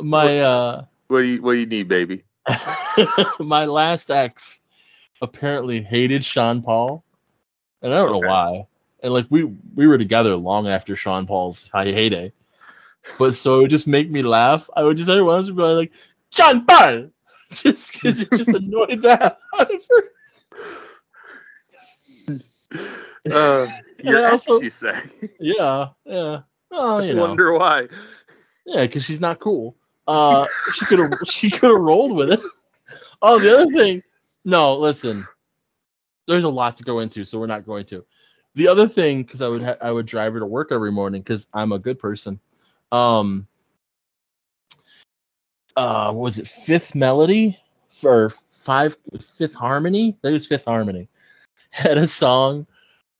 my uh, What do you what do you need, baby? my last ex apparently hated Sean Paul, and I don't Okay. know why. And like we we were together long after Sean Paul's high heyday, but so it would just make me laugh. I would just every once in a while like Sean Paul, just because it just annoyed hell out of her. Uh, your ex, also- you say? Yeah, yeah. Well, you I know, wonder why. yeah, because she's not cool. Uh, she could have she could have rolled with it. Oh, the other thing. No, listen. There's a lot to go into, so we're not going to. The other thing, because I would ha- I would drive her to work every morning because I'm a good person. Um. Uh, was it Fifth Melody for five Fifth Harmony? It was Fifth Harmony. Had a song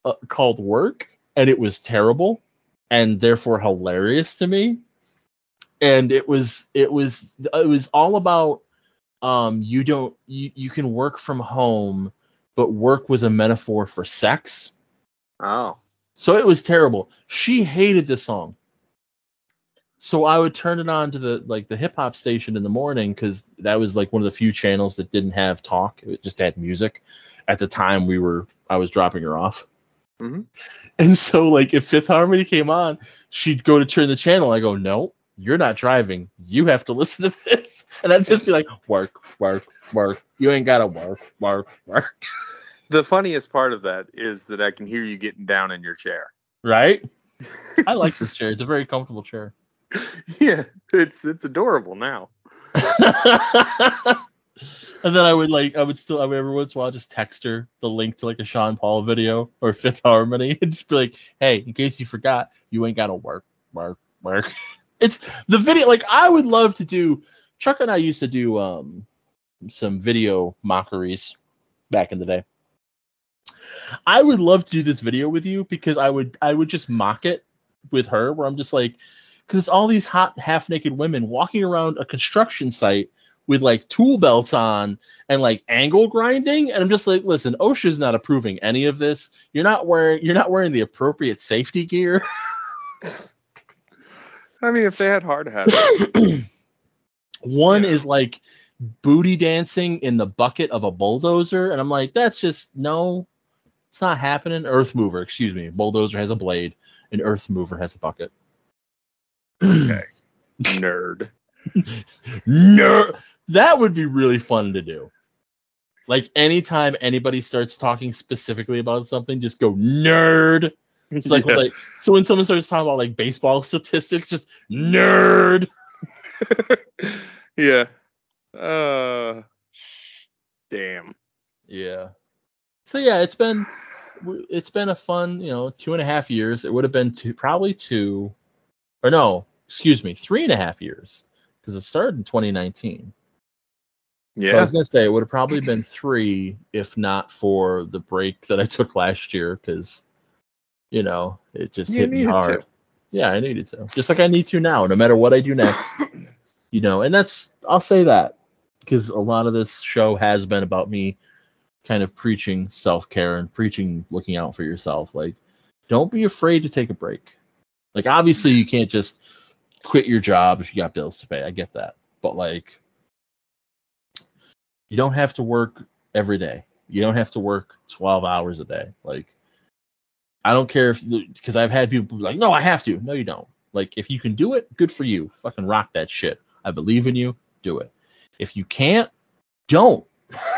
uh, called Work, and it was terrible, and therefore hilarious to me and it was it was it was all about um you don't you, you can work from home but work was a metaphor for sex. Oh, so it was terrible. She hated the song. So i would turn it on to the like the hip hop station in the morning because that was like one of the few channels that didn't have talk. It just had music. At the time we were i was dropping her off. Mhm. and so like if fifth harmony came on she'd go to turn the channel. I go no you're not driving you have to listen to this and i'd just be like work work work you ain't gotta work work work the funniest part of that is that I can hear you getting down in your chair. right i like this chair it's a very comfortable chair yeah, it's it's adorable now. and then I would like I would still I would every once in a while just text her the link to like a Sean Paul video or Fifth Harmony and just be like, hey, in case you forgot, you ain't gotta work, work, work. It's the video like I would love to do Chuck and I used to do um some video mockeries back in the day. I would love to do this video with you because I would I would just mock it with her where I'm just like because it's all these hot half naked women walking around a construction site with like tool belts on and like angle grinding. And I'm just like listen OSHA's not approving any of this. You're not wearing you're not wearing the appropriate safety gear I mean, if they had hard hats, one Yeah. is like booty dancing in the bucket of a bulldozer and I'm like that's just no it's not happening earth mover excuse me bulldozer has a blade and earth mover has a bucket okay, nerd. Nerd. That would be really fun to do. Like anytime anybody starts talking specifically about something, just go nerd. It's like, Yeah. like so when someone starts talking about like baseball statistics, just nerd. yeah. Uh, Damn. Yeah. So yeah, it's been it's been a fun, you know, two and a half years. It would have been two, probably two, or no, excuse me, three and a half years because it started in 2019. Yeah. So I was gonna say it would have probably been three if not for the break that I took last year because, you know, it just You hit me hard. to. Yeah, I needed to. Just like I need to now, no matter what I do next. you know, and that's I'll say that because a lot of this show has been about me kind of preaching self-care and preaching looking out for yourself. Like, don't be afraid to take a break. Like, obviously, you can't just quit your job if you got bills to pay. I get that, but like, you don't have to work every day. You don't have to work 12 hours a day. Like, I don't care if because I've had people be like, no, I have to. No, you don't. Like, if you can do it, good for you. Fucking rock that shit. I believe in you. Do it. If you can't, don't.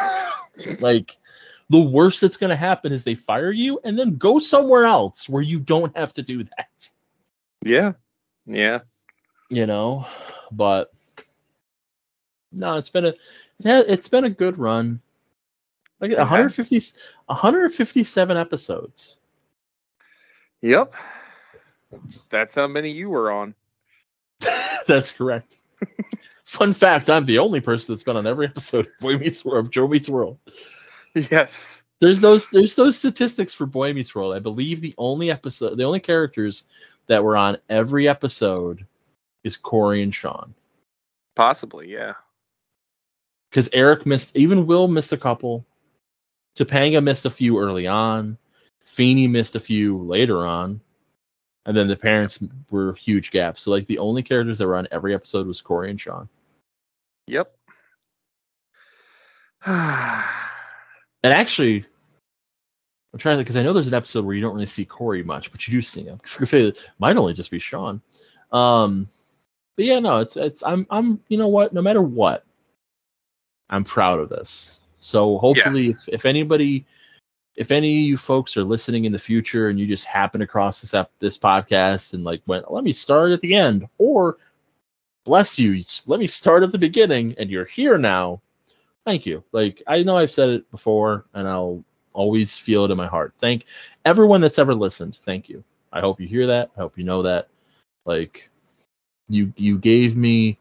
like, the worst that's going to happen is they fire you and then go somewhere else where you don't have to do that. Yeah. Yeah. You know, but no, it's been a it's been a good run. Like 150 157 episodes. Yep. That's how many you were on. That's correct. Fun fact: I'm the only person that's been on every episode of Boy Meets World, of Joe Meets World. Yes. There's those there's those statistics for Boy Meets World. I believe the only episode, the only characters that were on every episode is Corey and Sean. Possibly, yeah. Because Eric missed, even Will missed a couple. Topanga missed a few early on. Feeney missed a few later on. And then the parents were huge gaps. So like the only characters that were on every episode was Corey and Sean. Yep. And actually, I'm trying to because I know there's an episode where you don't really see Corey much, but you do see him. Gonna say it might only just be Sean. Um, but yeah, no, it's it's I'm I'm you know what, no matter what, I'm proud of this. So hopefully, Yes. if if anybody, if any of you folks are listening in the future and you just happen across this ep- this podcast and like went, let me start at the end, or bless you, let me start at the beginning, and you're here now. Thank you. Like I know I've said it before, and I'll always feel it in my heart. Thank everyone that's ever listened. Thank you. I hope you hear that. I hope you know that. Like you you gave me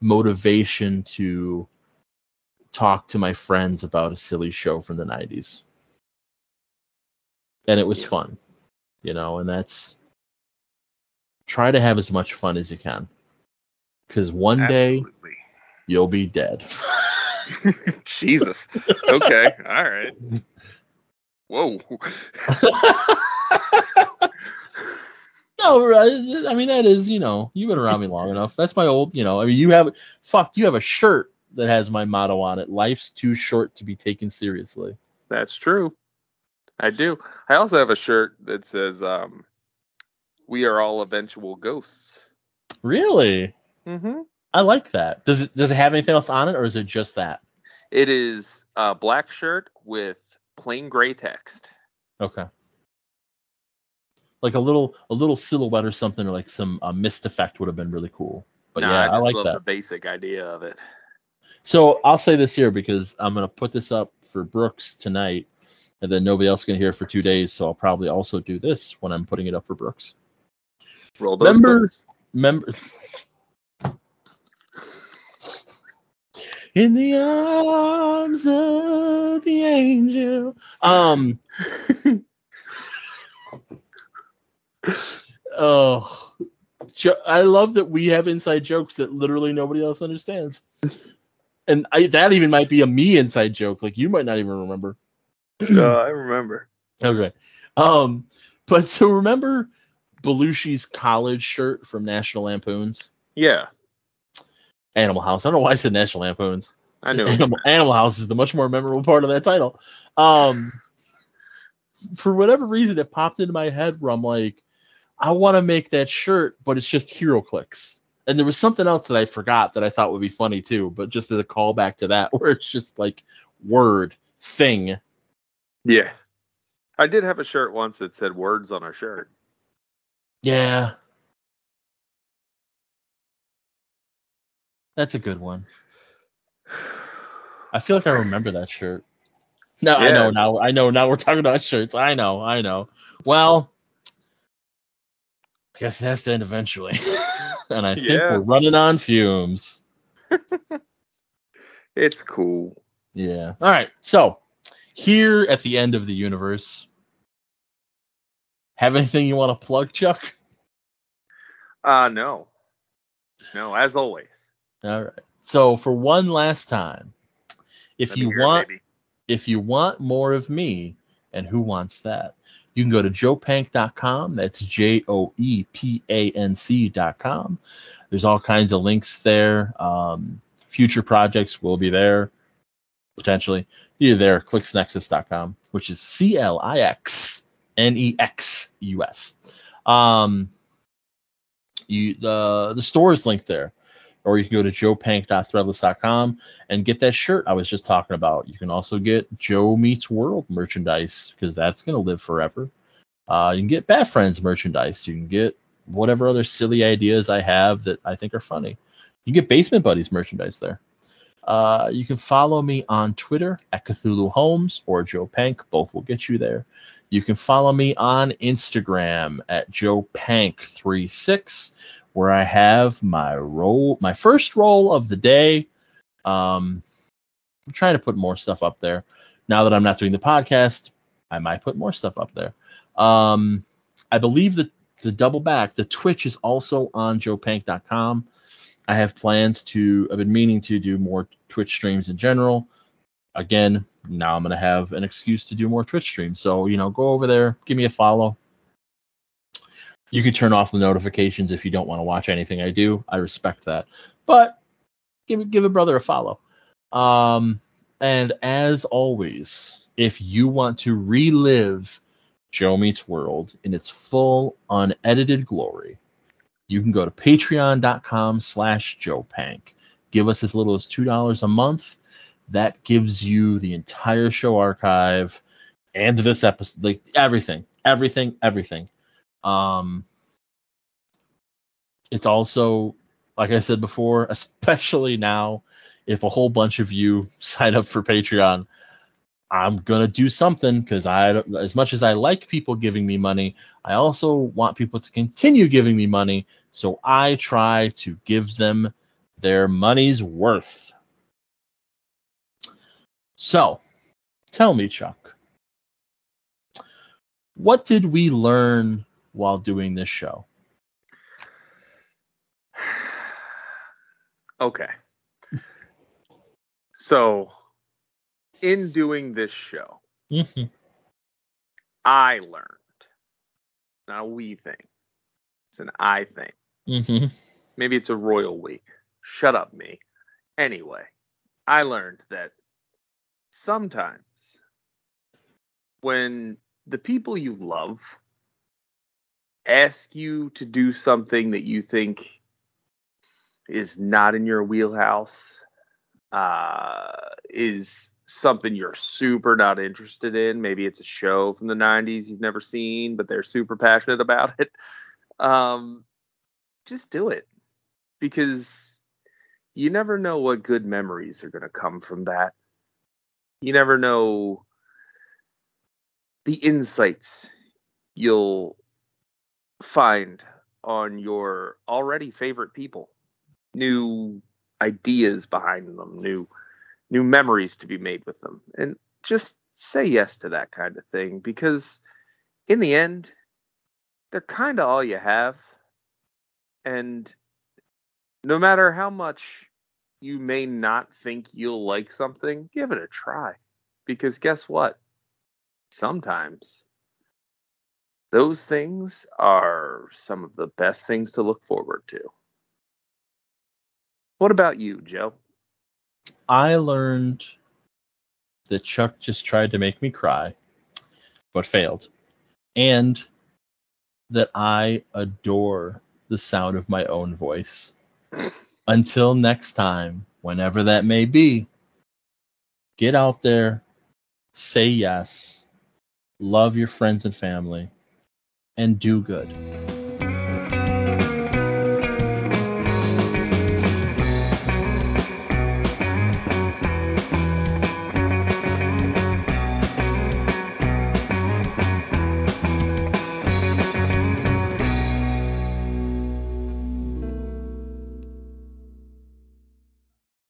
motivation to talk to my friends about a silly show from the 90s. And it was Yeah. fun. You know, and that's try to have as much fun as you can. Cuz one day you'll be dead. Jesus. Okay. All right. Whoa. No, I mean that is, you know, you've been around me long enough. That's my old, you know. I mean, you have, fuck, you have a shirt that has my motto on it: "Life's too short to be taken seriously." That's true. I do. I also have a shirt that says, um, "We are all eventual ghosts." Really, Mm-hmm. I like that. Does it does it have anything else on it, or is it just that? It is a black shirt with plain gray text. Okay. Like a little a little silhouette or something, or like some a mist effect would have been really cool. But Nah, yeah, I I, like love that. the basic idea of it. So I'll say this here because I'm gonna put this up for Brooks tonight, and then nobody else can hear for two days. So I'll probably also do this when I'm putting it up for Brooks. Roll those Remember- clips. Member. In the arms of the angel. Um. oh, I love that we have inside jokes that literally nobody else understands. And I, that even might be a me inside joke. Like you might not even remember. Uh, I remember. Okay. Um, but so remember Belushi's college shirt from National Lampoons? Yeah, Animal House. I don't know why I said National Lampoons. I knew. Animal, Animal House is the much more memorable part of that title. Um, for whatever reason, it popped into my head where I'm like, I want to make that shirt, but it's just Hero Clicks. And there was something else that I forgot that I thought would be funny too, but just as a callback to that, where it's just like word thing. Yeah, I did have a shirt once that said words on a shirt. Yeah. That's a good one. I feel like I remember that shirt. No, I know now. I know now. We're talking about shirts. I know. I know. Well, I guess it has to end eventually, and I think Yeah. we're running on fumes. It's cool. Yeah. All right. So here at the end of the universe, have anything you want to plug, Chuck? Uh no. No, as always. All right. So for one last time, if Let you hear it, want if you want more of me, and who wants that? You can go to joepank.com. That's J O E P A N C.com. There's all kinds of links there. Um, future projects will be there potentially. Either there, clixnexus.com, which is C L I X N E X U S. Um, you the the store is linked there, or you can go to joepank.threadless.com and get that shirt I was just talking about. You can also get Joe Meets World merchandise because that's going to live forever. Uh, you can get Bad Friends merchandise. You can get whatever other silly ideas I have that I think are funny. You can get Basement Buddies merchandise there. Uh, you can follow me on Twitter at Cthulhu Holmes or Joe Pank. Both will get you there. You can follow me on Instagram at Joe Pank36, where I have my role, my first role of the day. Um, I'm trying to put more stuff up there. Now that I'm not doing the podcast, I might put more stuff up there. Um, I believe that to double back, the Twitch is also on joepank.com. I have plans to, I've been meaning to do more Twitch streams in general. Again, now I'm going to have an excuse to do more Twitch streams. So, you know, go over there, give me a follow. You can turn off the notifications if you don't want to watch anything I do. I respect that. But give give a brother a follow. Um, and as always, if you want to relive Joe Meets World in its full unedited glory, you can go to patreon.com slash Joe Pank. Give us as little as two dollars a month. That gives you the entire show archive and this episode, like everything, everything, everything. Um, it's also, like I said before, especially now, if a whole bunch of you sign up for Patreon, I'm gonna do something because I, as much as I like people giving me money, I also want people to continue giving me money. So I try to give them their money's worth. So, tell me, Chuck, what did we learn while doing this show? Okay. So, in doing this show, Mm-hmm. I learned. Not a we thing. It's an I thing. Mm-hmm. Maybe it's a royal week. Shut up, me. Anyway, I learned that sometimes when the people you love ask you to do something that you think is not in your wheelhouse, uh, is something you're super not interested in. Maybe it's a show from the 90s you've never seen, but they're super passionate about it. Um, just do it because you never know what good memories are going to come from that. You never know the insights you'll find on your already favorite people, new ideas behind them, new new memories to be made with them. And just say yes to that kind of thing because in the end they're kind of all you have and no matter how much you may not think you'll like something, give it a try. Because guess what? Sometimes those things are some of the best things to look forward to. What about you, Joe? I learned that Chuck just tried to make me cry, but failed. And that I adore the sound of my own voice. Until next time, whenever that may be, get out there, say yes, love your friends and family, and do good.